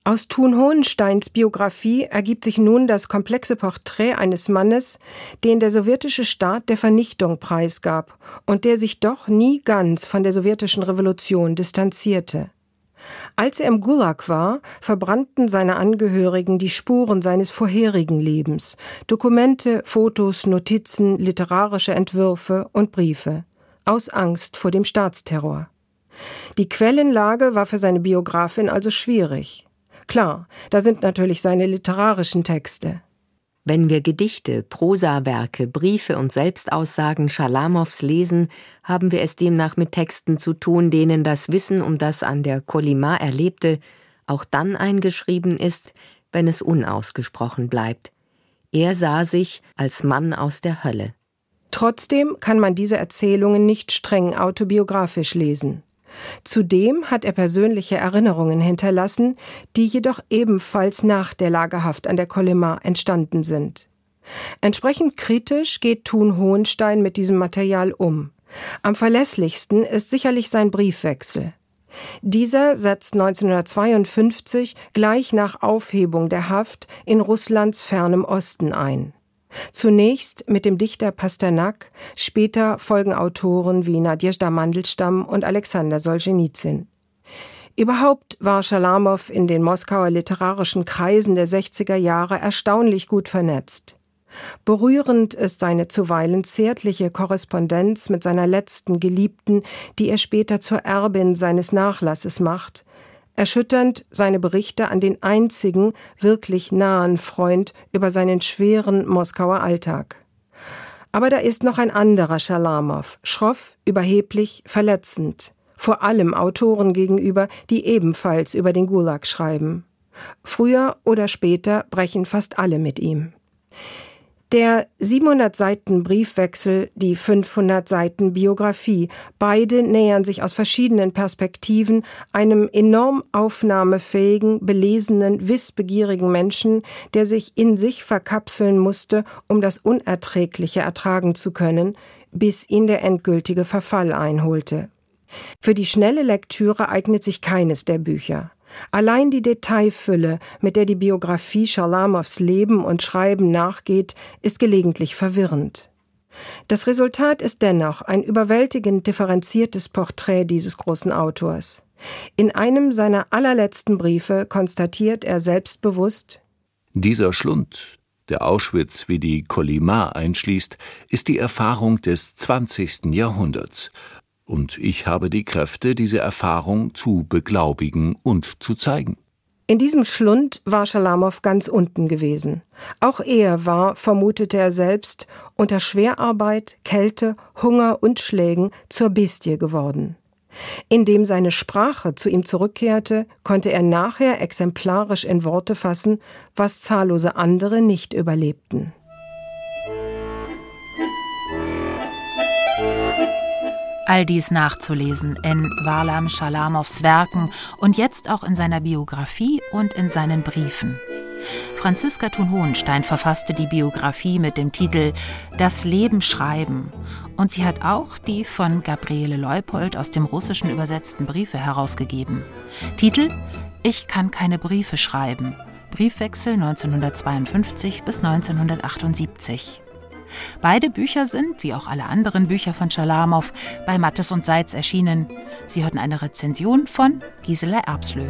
Aus Thun Hohensteins Biografie ergibt sich nun das komplexe Porträt eines Mannes, den der sowjetische Staat der Vernichtung preisgab und der sich doch nie ganz von der sowjetischen Revolution distanzierte. Als er im Gulag war, verbrannten seine Angehörigen die Spuren seines vorherigen Lebens, Dokumente, Fotos, Notizen, literarische Entwürfe und Briefe, aus Angst vor dem Staatsterror. Die Quellenlage war für seine Biografin also schwierig. Klar, da sind natürlich seine literarischen Texte. Wenn wir Gedichte, Prosawerke, Briefe und Selbstaussagen Schalamows lesen, haben wir es demnach mit Texten zu tun, denen das Wissen um das an der Kolima Erlebte auch dann eingeschrieben ist, wenn es unausgesprochen bleibt. Er sah sich als Mann aus der Hölle. Trotzdem kann man diese Erzählungen nicht streng autobiografisch lesen. Zudem hat er persönliche Erinnerungen hinterlassen, die jedoch ebenfalls nach der Lagerhaft an der Kolyma entstanden sind. Entsprechend kritisch geht Thun Hohenstein mit diesem Material um. Am verlässlichsten ist sicherlich sein Briefwechsel. Dieser setzt 1952 gleich nach Aufhebung der Haft in Russlands fernem Osten ein. Zunächst mit dem Dichter Pasternak, später folgen Autoren wie Nadjezhda Mandelstam und Alexander Solzhenitsyn. Überhaupt war Schalamow in den Moskauer literarischen Kreisen der 60er Jahre erstaunlich gut vernetzt. Berührend ist seine zuweilen zärtliche Korrespondenz mit seiner letzten Geliebten, die er später zur Erbin seines Nachlasses macht, Erschütternd seine Berichte an den einzigen wirklich nahen Freund über seinen schweren Moskauer Alltag. Aber da ist noch ein anderer Schalamow, schroff, überheblich, verletzend, vor allem Autoren gegenüber, die ebenfalls über den Gulag schreiben. Früher oder später brechen fast alle mit ihm. Der 700 Seiten Briefwechsel, die 500 Seiten Biografie, beide nähern sich aus verschiedenen Perspektiven einem enorm aufnahmefähigen, belesenen, wissbegierigen Menschen, der sich in sich verkapseln musste, um das Unerträgliche ertragen zu können, bis ihn der endgültige Verfall einholte. Für die schnelle Lektüre eignet sich keines der Bücher. Allein die Detailfülle, mit der die Biografie Schalamows Leben und Schreiben nachgeht, ist gelegentlich verwirrend. Das Resultat ist dennoch ein überwältigend differenziertes Porträt dieses großen Autors. In einem seiner allerletzten Briefe konstatiert er selbstbewusst Dieser Schlund, der Auschwitz wie die Kolyma einschließt, ist die Erfahrung des 20. Jahrhunderts und ich habe die Kräfte, diese Erfahrung zu beglaubigen und zu zeigen. In diesem Schlund war Schalamow ganz unten gewesen. Auch er war, vermutete er selbst, unter Schwerarbeit, Kälte, Hunger und Schlägen zur Bestie geworden. Indem seine Sprache zu ihm zurückkehrte, konnte er nachher exemplarisch in Worte fassen, was zahllose andere nicht überlebten. All dies nachzulesen in Warlam Schalamows Werken und jetzt auch in seiner Biografie und in seinen Briefen. Franziska Thun-Hohenstein verfasste die Biografie mit dem Titel Das Leben schreiben und sie hat auch die von Gabriele Leupold aus dem Russischen übersetzten Briefe herausgegeben. Titel Ich kann keine Briefe schreiben. Briefwechsel 1952 bis 1978. Beide Bücher sind, wie auch alle anderen Bücher von Schalamow, bei Mattes und Seitz erschienen. Sie hörten eine Rezension von Gisela Erbslö.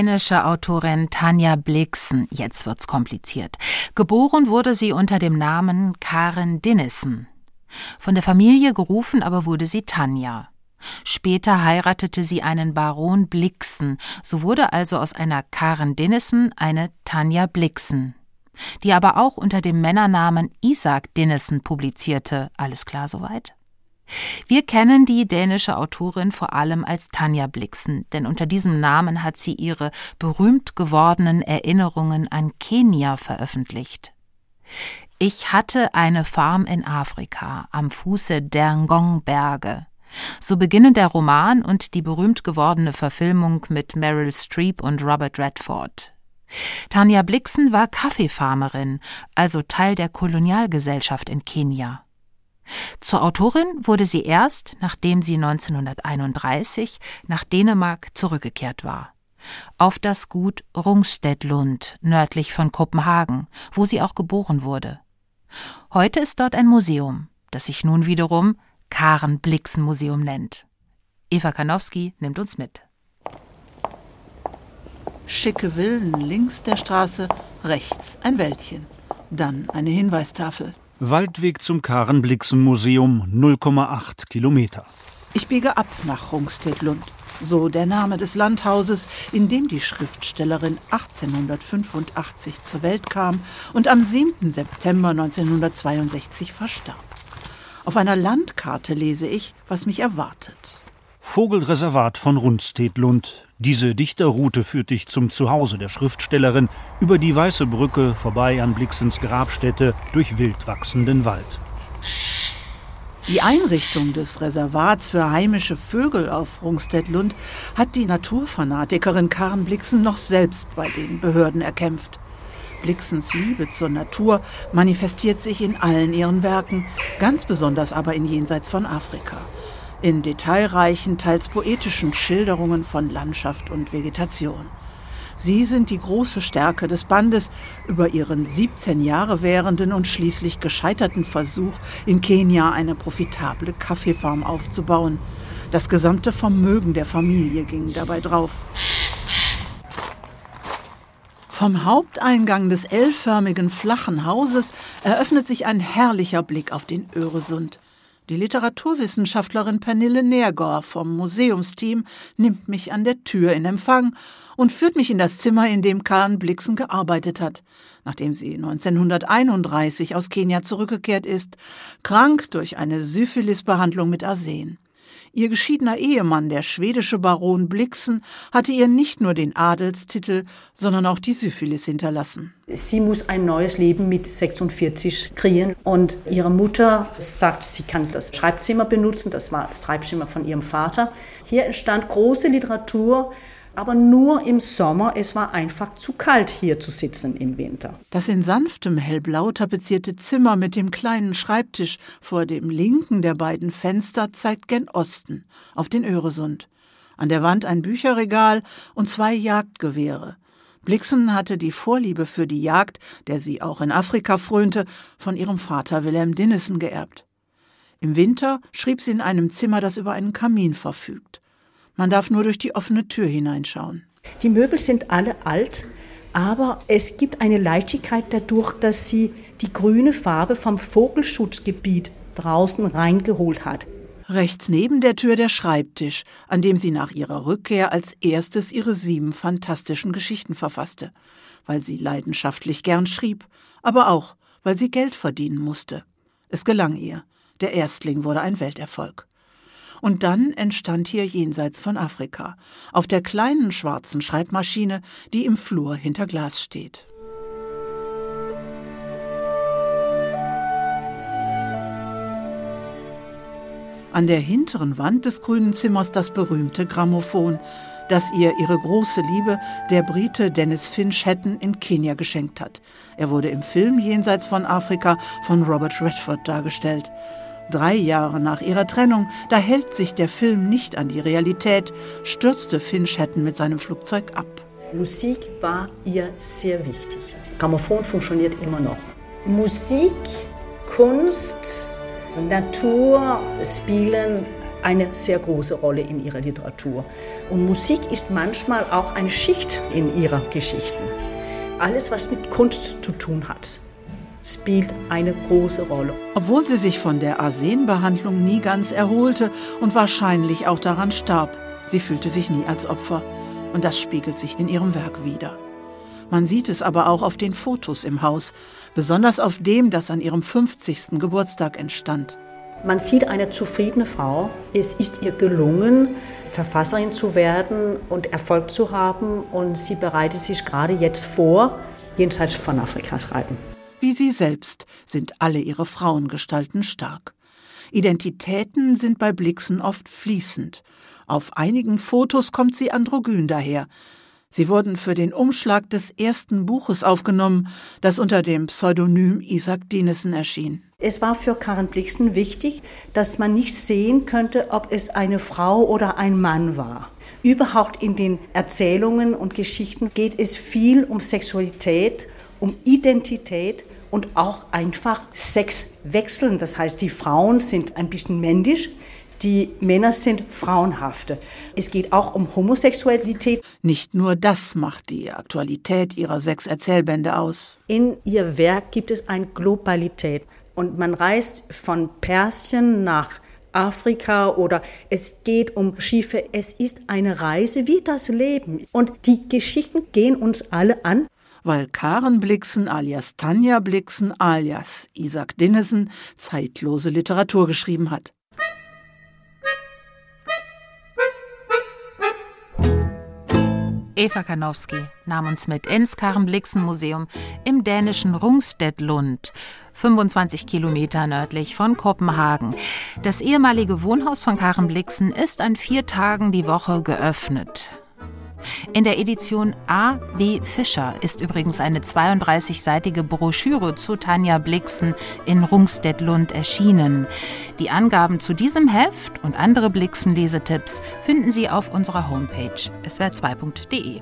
Dänische Autorin Tanja Blixen. Jetzt wird's kompliziert. Geboren wurde sie unter dem Namen Karen Dinnissen. Von der Familie gerufen aber wurde sie Tanja. Später heiratete sie einen Baron Blixen, so wurde also aus einer Karen Dinnissen eine Tanja Blixen, die aber auch unter dem Männernamen Isaac Dinnissen publizierte. Alles klar soweit? Wir kennen die dänische Autorin vor allem als Tanja Blixen, denn unter diesem Namen hat sie ihre berühmt gewordenen Erinnerungen an Kenia veröffentlicht. Ich hatte eine Farm in Afrika am Fuße der Ngong-Berge. So beginnen der Roman und die berühmt gewordene Verfilmung mit Meryl Streep und Robert Redford. Tanja Blixen war Kaffeefarmerin, also Teil der Kolonialgesellschaft in Kenia. Zur Autorin wurde sie erst, nachdem sie 1931 nach Dänemark zurückgekehrt war. Auf das Gut Rungstedlund nördlich von Kopenhagen, wo sie auch geboren wurde. Heute ist dort ein Museum, das sich nun wiederum Karen Blixen Museum nennt. Eva Kanowski nimmt uns mit. Schicke Villen links der Straße, rechts ein Wäldchen. Dann eine Hinweistafel. Waldweg zum Karen-Blixen-Museum 0,8 Kilometer. Ich biege ab nach Rungstedlund. So der Name des Landhauses, in dem die Schriftstellerin 1885 zur Welt kam und am 7. September 1962 verstarb. Auf einer Landkarte lese ich, was mich erwartet. Vogelreservat von Rundstedlund. Diese Dichterroute führt dich zum Zuhause der Schriftstellerin über die Weiße Brücke vorbei an Blixens Grabstätte durch wild wachsenden Wald. Die Einrichtung des Reservats für heimische Vögel auf Rungstedlund hat die Naturfanatikerin Karen Blixen noch selbst bei den Behörden erkämpft. Blixens Liebe zur Natur manifestiert sich in allen ihren Werken, ganz besonders aber in Jenseits von Afrika. In detailreichen, teils poetischen Schilderungen von Landschaft und Vegetation. Sie sind die große Stärke des Bandes über ihren 17 Jahre währenden und schließlich gescheiterten Versuch, in Kenia eine profitable Kaffeefarm aufzubauen. Das gesamte Vermögen der Familie ging dabei drauf. Vom Haupteingang des L-förmigen flachen Hauses eröffnet sich ein herrlicher Blick auf den Öresund. Die Literaturwissenschaftlerin Pernille Nergor vom Museumsteam nimmt mich an der Tür in Empfang und führt mich in das Zimmer, in dem Karen Blixen gearbeitet hat, nachdem sie 1931 aus Kenia zurückgekehrt ist, krank durch eine Syphilisbehandlung mit Arsen. Ihr geschiedener Ehemann, der schwedische Baron Blixen, hatte ihr nicht nur den Adelstitel, sondern auch die Syphilis hinterlassen. Sie muss ein neues Leben mit 46 kreieren und ihre Mutter sagt, sie kann das Schreibzimmer benutzen, das war das Schreibzimmer von ihrem Vater. Hier entstand große Literatur, aber nur im Sommer. Es war einfach zu kalt, hier zu sitzen im Winter. Das in sanftem hellblau tapezierte Zimmer mit dem kleinen Schreibtisch vor dem linken der beiden Fenster zeigt gen Osten, auf den Öresund. An der Wand ein Bücherregal und zwei Jagdgewehre. Blixen hatte die Vorliebe für die Jagd, der sie auch in Afrika frönte, von ihrem Vater Wilhelm Dinnissen geerbt. Im Winter schrieb sie in einem Zimmer, das über einen Kamin verfügt. Man darf nur durch die offene Tür hineinschauen. Die Möbel sind alle alt, aber es gibt eine Leichtigkeit dadurch, dass sie die grüne Farbe vom Vogelschutzgebiet draußen reingeholt hat. Rechts neben der Tür der Schreibtisch, an dem sie nach ihrer Rückkehr als erstes ihre sieben fantastischen Geschichten verfasste, weil sie leidenschaftlich gern schrieb, aber auch, weil sie Geld verdienen musste. Es gelang ihr. Der Erstling wurde ein Welterfolg. Und dann entstand hier jenseits von Afrika, auf der kleinen schwarzen Schreibmaschine, die im Flur hinter Glas steht. An der hinteren Wand des grünen Zimmers das berühmte Grammophon, das ihr ihre große Liebe, der Brite Dennis Finch Hatton, in Kenia geschenkt hat. Er wurde im Film Jenseits von Afrika von Robert Redford dargestellt. Drei Jahre nach ihrer Trennung, da hält sich der Film nicht an die Realität, stürzte Hatton mit seinem Flugzeug ab. Musik war ihr sehr wichtig. Grammophon funktioniert immer noch. Musik, Kunst, Natur spielen eine sehr große Rolle in ihrer Literatur. Und Musik ist manchmal auch eine Schicht in ihrer Geschichten. Alles, was mit Kunst zu tun hat spielt eine große Rolle. Obwohl sie sich von der Arsenbehandlung nie ganz erholte und wahrscheinlich auch daran starb, sie fühlte sich nie als Opfer. Und das spiegelt sich in ihrem Werk wider. Man sieht es aber auch auf den Fotos im Haus, besonders auf dem, das an ihrem 50. Geburtstag entstand. Man sieht eine zufriedene Frau. Es ist ihr gelungen, Verfasserin zu werden und Erfolg zu haben. Und sie bereitet sich gerade jetzt vor, jenseits von Afrika schreiben. Wie sie selbst sind alle ihre Frauengestalten stark. Identitäten sind bei Blixen oft fließend. Auf einigen Fotos kommt sie androgyn daher. Sie wurden für den Umschlag des ersten Buches aufgenommen, das unter dem Pseudonym Isaac Dinesen erschien. Es war für Karen Blixen wichtig, dass man nicht sehen könnte, ob es eine Frau oder ein Mann war. Überhaupt in den Erzählungen und Geschichten geht es viel um Sexualität, um Identität und auch einfach Sex wechseln. Das heißt, die Frauen sind ein bisschen männlich, die Männer sind frauenhafte. Es geht auch um Homosexualität. Nicht nur das macht die Aktualität ihrer sechs Erzählbände aus. In ihr Werk gibt es eine Globalität. Und man reist von Persien nach Afrika oder es geht um Schiffe. Es ist eine Reise wie das Leben. Und die Geschichten gehen uns alle an weil Karen Blixen alias Tanja Blixen alias Isaac Dinnesen zeitlose Literatur geschrieben hat. Eva Karnowski nahm uns mit ins Karen-Blixen-Museum im dänischen Rungstedlund, 25 Kilometer nördlich von Kopenhagen. Das ehemalige Wohnhaus von Karen Blixen ist an vier Tagen die Woche geöffnet. In der Edition A. B. Fischer ist übrigens eine 32-seitige Broschüre zu Tanja Blixen in Rungstedt-Lund erschienen. Die Angaben zu diesem Heft und andere Blixen-Lesetipps finden Sie auf unserer Homepage swr2.de.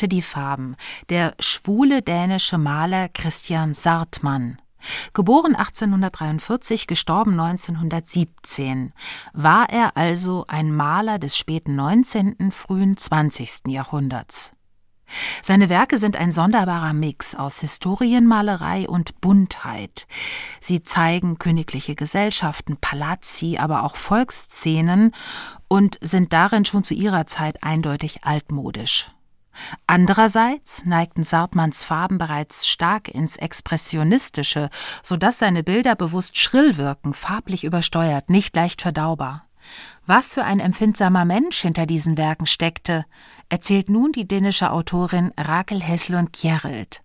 liebte die Farben, der schwule dänische Maler Christian Sartmann. Geboren 1843, gestorben 1917, war er also ein Maler des späten 19., frühen 20. Jahrhunderts. Seine Werke sind ein sonderbarer Mix aus Historienmalerei und Buntheit. Sie zeigen königliche Gesellschaften, Palazzi, aber auch Volksszenen und sind darin schon zu ihrer Zeit eindeutig altmodisch. Andererseits neigten Sartmanns Farben bereits stark ins Expressionistische, so dass seine Bilder bewusst schrill wirken, farblich übersteuert, nicht leicht verdaubar. Was für ein empfindsamer Mensch hinter diesen Werken steckte, erzählt nun die dänische Autorin Rakel Heslund Kjerelt.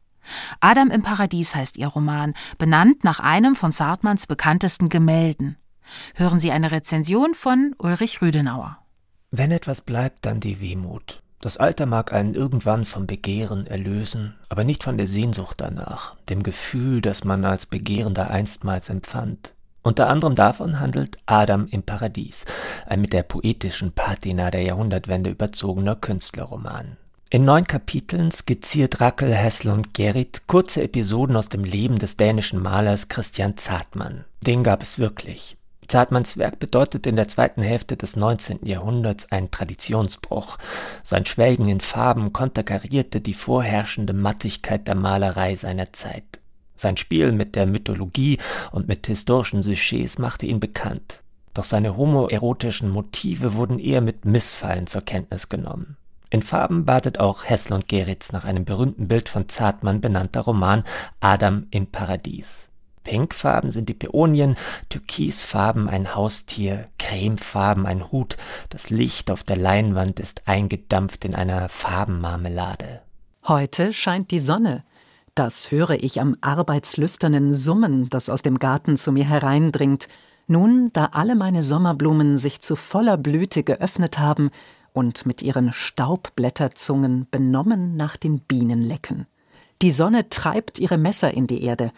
Adam im Paradies heißt ihr Roman, benannt nach einem von Sartmanns bekanntesten Gemälden. Hören Sie eine Rezension von Ulrich Rüdenauer. Wenn etwas bleibt, dann die Wehmut. Das Alter mag einen irgendwann vom Begehren erlösen, aber nicht von der Sehnsucht danach, dem Gefühl, das man als Begehrender einstmals empfand. Unter anderem davon handelt Adam im Paradies, ein mit der poetischen Patina der Jahrhundertwende überzogener Künstlerroman. In neun Kapiteln skizziert Rackel Heslund Gerrit kurze Episoden aus dem Leben des dänischen Malers Christian Zartmann. Den gab es wirklich. Zartmanns Werk bedeutet in der zweiten Hälfte des 19. Jahrhunderts einen Traditionsbruch. Sein Schwelgen in Farben konterkarierte die vorherrschende Mattigkeit der Malerei seiner Zeit. Sein Spiel mit der Mythologie und mit historischen Sujets machte ihn bekannt. Doch seine homoerotischen Motive wurden eher mit Missfallen zur Kenntnis genommen. In Farben badet auch Hessel und Geritz nach einem berühmten Bild von Zartmann benannter Roman Adam im Paradies. Pinkfarben sind die Päonien, Türkisfarben ein Haustier, Cremefarben ein Hut, das Licht auf der Leinwand ist eingedampft in einer Farbenmarmelade. Heute scheint die Sonne. Das höre ich am arbeitslüsternen Summen, das aus dem Garten zu mir hereindringt. Nun, da alle meine Sommerblumen sich zu voller Blüte geöffnet haben und mit ihren Staubblätterzungen benommen nach den Bienen lecken. Die Sonne treibt ihre Messer in die Erde,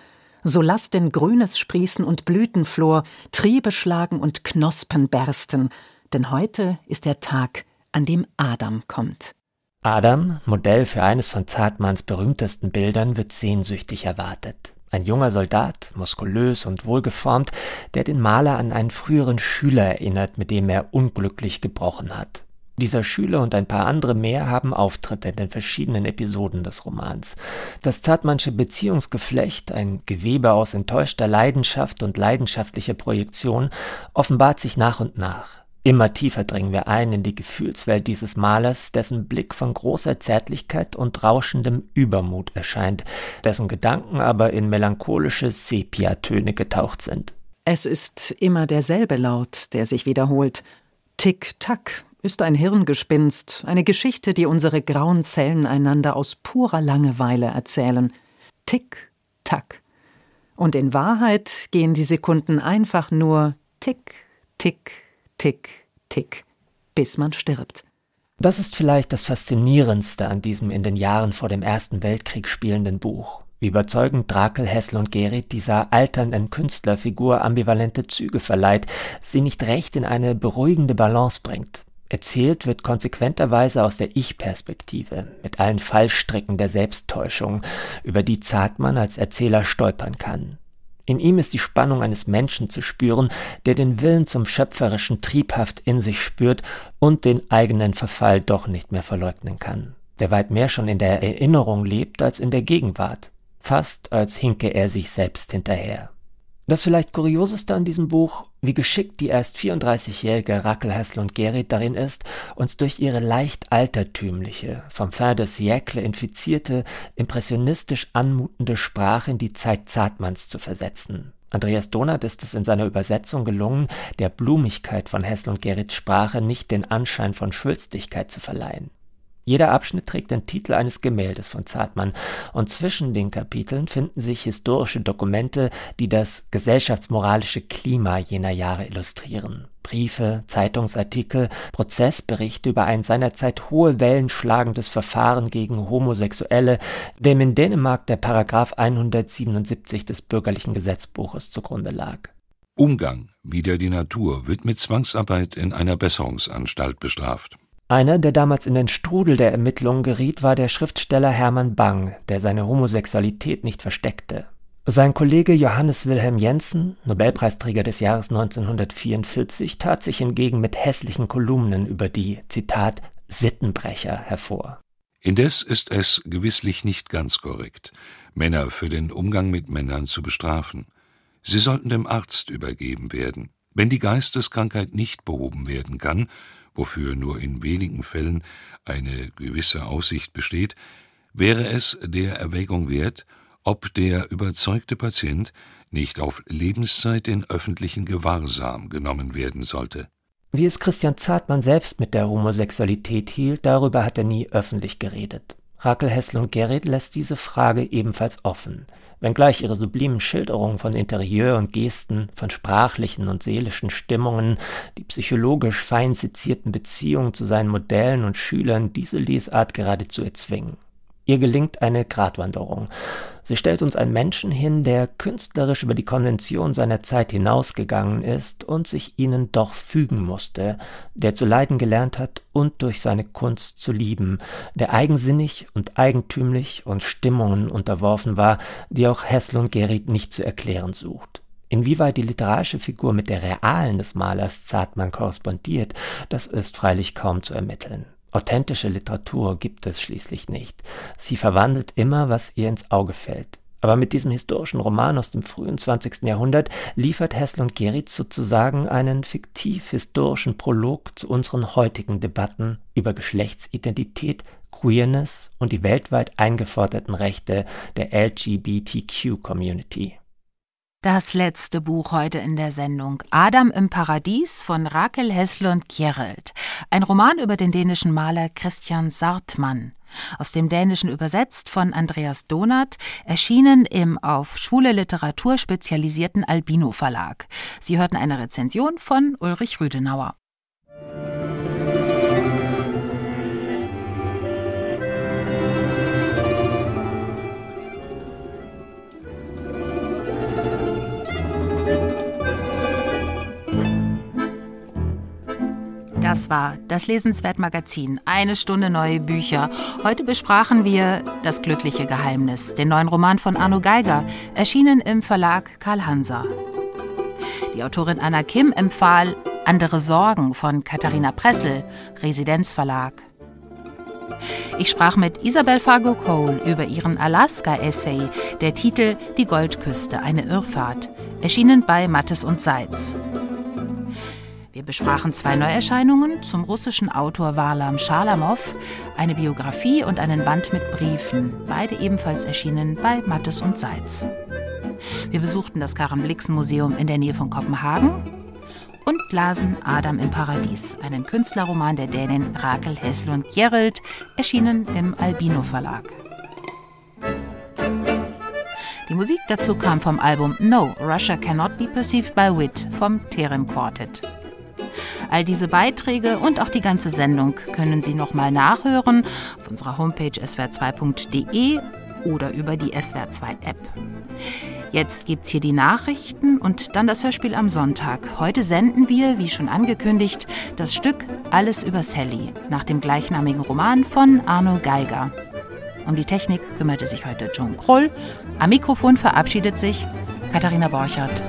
so lasst denn Grünes sprießen und Blütenflor, Triebe schlagen und Knospen bersten, denn heute ist der Tag, an dem Adam kommt. Adam, Modell für eines von Zartmanns berühmtesten Bildern, wird sehnsüchtig erwartet. Ein junger Soldat, muskulös und wohlgeformt, der den Maler an einen früheren Schüler erinnert, mit dem er unglücklich gebrochen hat. Dieser Schüler und ein paar andere mehr haben Auftritte in den verschiedenen Episoden des Romans. Das Zartmannsche Beziehungsgeflecht, ein Gewebe aus enttäuschter Leidenschaft und leidenschaftlicher Projektion, offenbart sich nach und nach. Immer tiefer dringen wir ein in die Gefühlswelt dieses Malers, dessen Blick von großer Zärtlichkeit und rauschendem Übermut erscheint, dessen Gedanken aber in melancholische Sepiatöne getaucht sind. Es ist immer derselbe Laut, der sich wiederholt. Tick-Tack, ist ein Hirngespinst, eine Geschichte, die unsere grauen Zellen einander aus purer Langeweile erzählen. Tick, tack. Und in Wahrheit gehen die Sekunden einfach nur tick, tick, tick, tick, bis man stirbt. Das ist vielleicht das Faszinierendste an diesem in den Jahren vor dem Ersten Weltkrieg spielenden Buch. Wie überzeugend Drakel, Hessel und Gerrit dieser alternden Künstlerfigur ambivalente Züge verleiht, sie nicht recht in eine beruhigende Balance bringt. Erzählt wird konsequenterweise aus der Ich-Perspektive, mit allen Fallstricken der Selbsttäuschung, über die Zartmann als Erzähler stolpern kann. In ihm ist die Spannung eines Menschen zu spüren, der den Willen zum Schöpferischen triebhaft in sich spürt und den eigenen Verfall doch nicht mehr verleugnen kann, der weit mehr schon in der Erinnerung lebt als in der Gegenwart, fast als hinke er sich selbst hinterher. Das vielleicht Kurioseste an diesem Buch, wie geschickt die erst 34-jährige Rakel Haslund Gerrit darin ist, uns durch ihre leicht altertümliche, vom Fin de siècle infizierte, impressionistisch anmutende Sprache in die Zeit Zartmanns zu versetzen. Andreas Donath ist es in seiner Übersetzung gelungen, der Blumigkeit von Haslund Gerrits Sprache nicht den Anschein von Schwülstigkeit zu verleihen. Jeder Abschnitt trägt den Titel eines Gemäldes von Zartmann, und zwischen den Kapiteln finden sich historische Dokumente, die das gesellschaftsmoralische Klima jener Jahre illustrieren. Briefe, Zeitungsartikel, Prozessberichte über ein seinerzeit hohe Wellen schlagendes Verfahren gegen Homosexuelle, dem in Dänemark der Paragraph 177 des bürgerlichen Gesetzbuches zugrunde lag. Umgang, wider die Natur, wird mit Zwangsarbeit in einer Besserungsanstalt bestraft. Einer, der damals in den Strudel der Ermittlungen geriet, war der Schriftsteller Hermann Bang, der seine Homosexualität nicht versteckte. Sein Kollege Johannes Wilhelm Jensen, Nobelpreisträger des Jahres 1944, tat sich hingegen mit hässlichen Kolumnen über die, Zitat, Sittenbrecher hervor. Indes ist es gewisslich nicht ganz korrekt, Männer für den Umgang mit Männern zu bestrafen. Sie sollten dem Arzt übergeben werden. Wenn die Geisteskrankheit nicht behoben werden kann, wofür nur in wenigen Fällen eine gewisse Aussicht besteht, wäre es der Erwägung wert, ob der überzeugte Patient nicht auf Lebenszeit in öffentlichen Gewahrsam genommen werden sollte. Wie es Christian Zartmann selbst mit der Homosexualität hielt, darüber hat er nie öffentlich geredet. Rakel Hessel und Gerrit lässt diese Frage ebenfalls offen wenngleich ihre sublimen Schilderungen von Interieur und Gesten, von sprachlichen und seelischen Stimmungen, die psychologisch fein sezierten Beziehungen zu seinen Modellen und Schülern diese Lesart geradezu erzwingen. Ihr gelingt eine Gratwanderung. Sie stellt uns einen Menschen hin, der künstlerisch über die Konvention seiner Zeit hinausgegangen ist und sich ihnen doch fügen musste, der zu leiden gelernt hat und durch seine Kunst zu lieben, der eigensinnig und eigentümlich und Stimmungen unterworfen war, die auch Hessel und Gerrit nicht zu erklären sucht. Inwieweit die literarische Figur mit der realen des Malers Zartmann korrespondiert, das ist freilich kaum zu ermitteln. Authentische Literatur gibt es schließlich nicht. Sie verwandelt immer, was ihr ins Auge fällt. Aber mit diesem historischen Roman aus dem frühen 20. Jahrhundert liefert Hessel und Geritz sozusagen einen fiktiv-historischen Prolog zu unseren heutigen Debatten über Geschlechtsidentität, Queerness und die weltweit eingeforderten Rechte der LGBTQ-Community. Das letzte Buch heute in der Sendung Adam im Paradies von Rakel Heslund Kjereld. Ein Roman über den dänischen Maler Christian Sartmann. Aus dem Dänischen übersetzt von Andreas Donath, erschienen im auf schwule Literatur spezialisierten Albino Verlag. Sie hörten eine Rezension von Ulrich Rüdenauer. Das war das Lesenswert-Magazin. Eine Stunde neue Bücher. Heute besprachen wir Das glückliche Geheimnis, den neuen Roman von Arno Geiger, erschienen im Verlag Karl Hansa. Die Autorin Anna Kim empfahl Andere Sorgen von Katharina Pressel, Residenzverlag. Ich sprach mit Isabel Fargo Cole über ihren Alaska-Essay, der Titel Die Goldküste, eine Irrfahrt, erschienen bei Mattes und Seitz. Wir besprachen zwei Neuerscheinungen zum russischen Autor Warlam Schalamow, eine Biografie und einen Band mit Briefen, beide ebenfalls erschienen bei Mattes und Seitz. Wir besuchten das Karen Blixen Museum in der Nähe von Kopenhagen und lasen Adam im Paradies, einen Künstlerroman der Dänin Rakel Heslund Gerald, erschienen im Albino Verlag. Die Musik dazu kam vom Album No, Russia Cannot Be Perceived by Wit vom Terem Quartet. All diese Beiträge und auch die ganze Sendung können Sie nochmal nachhören auf unserer Homepage swr2.de oder über die SWR2 App. Jetzt gibt's hier die Nachrichten und dann das Hörspiel am Sonntag. Heute senden wir, wie schon angekündigt, das Stück Alles über Sally nach dem gleichnamigen Roman von Arno Geiger. Um die Technik kümmerte sich heute John Kroll. Am Mikrofon verabschiedet sich Katharina Borchardt.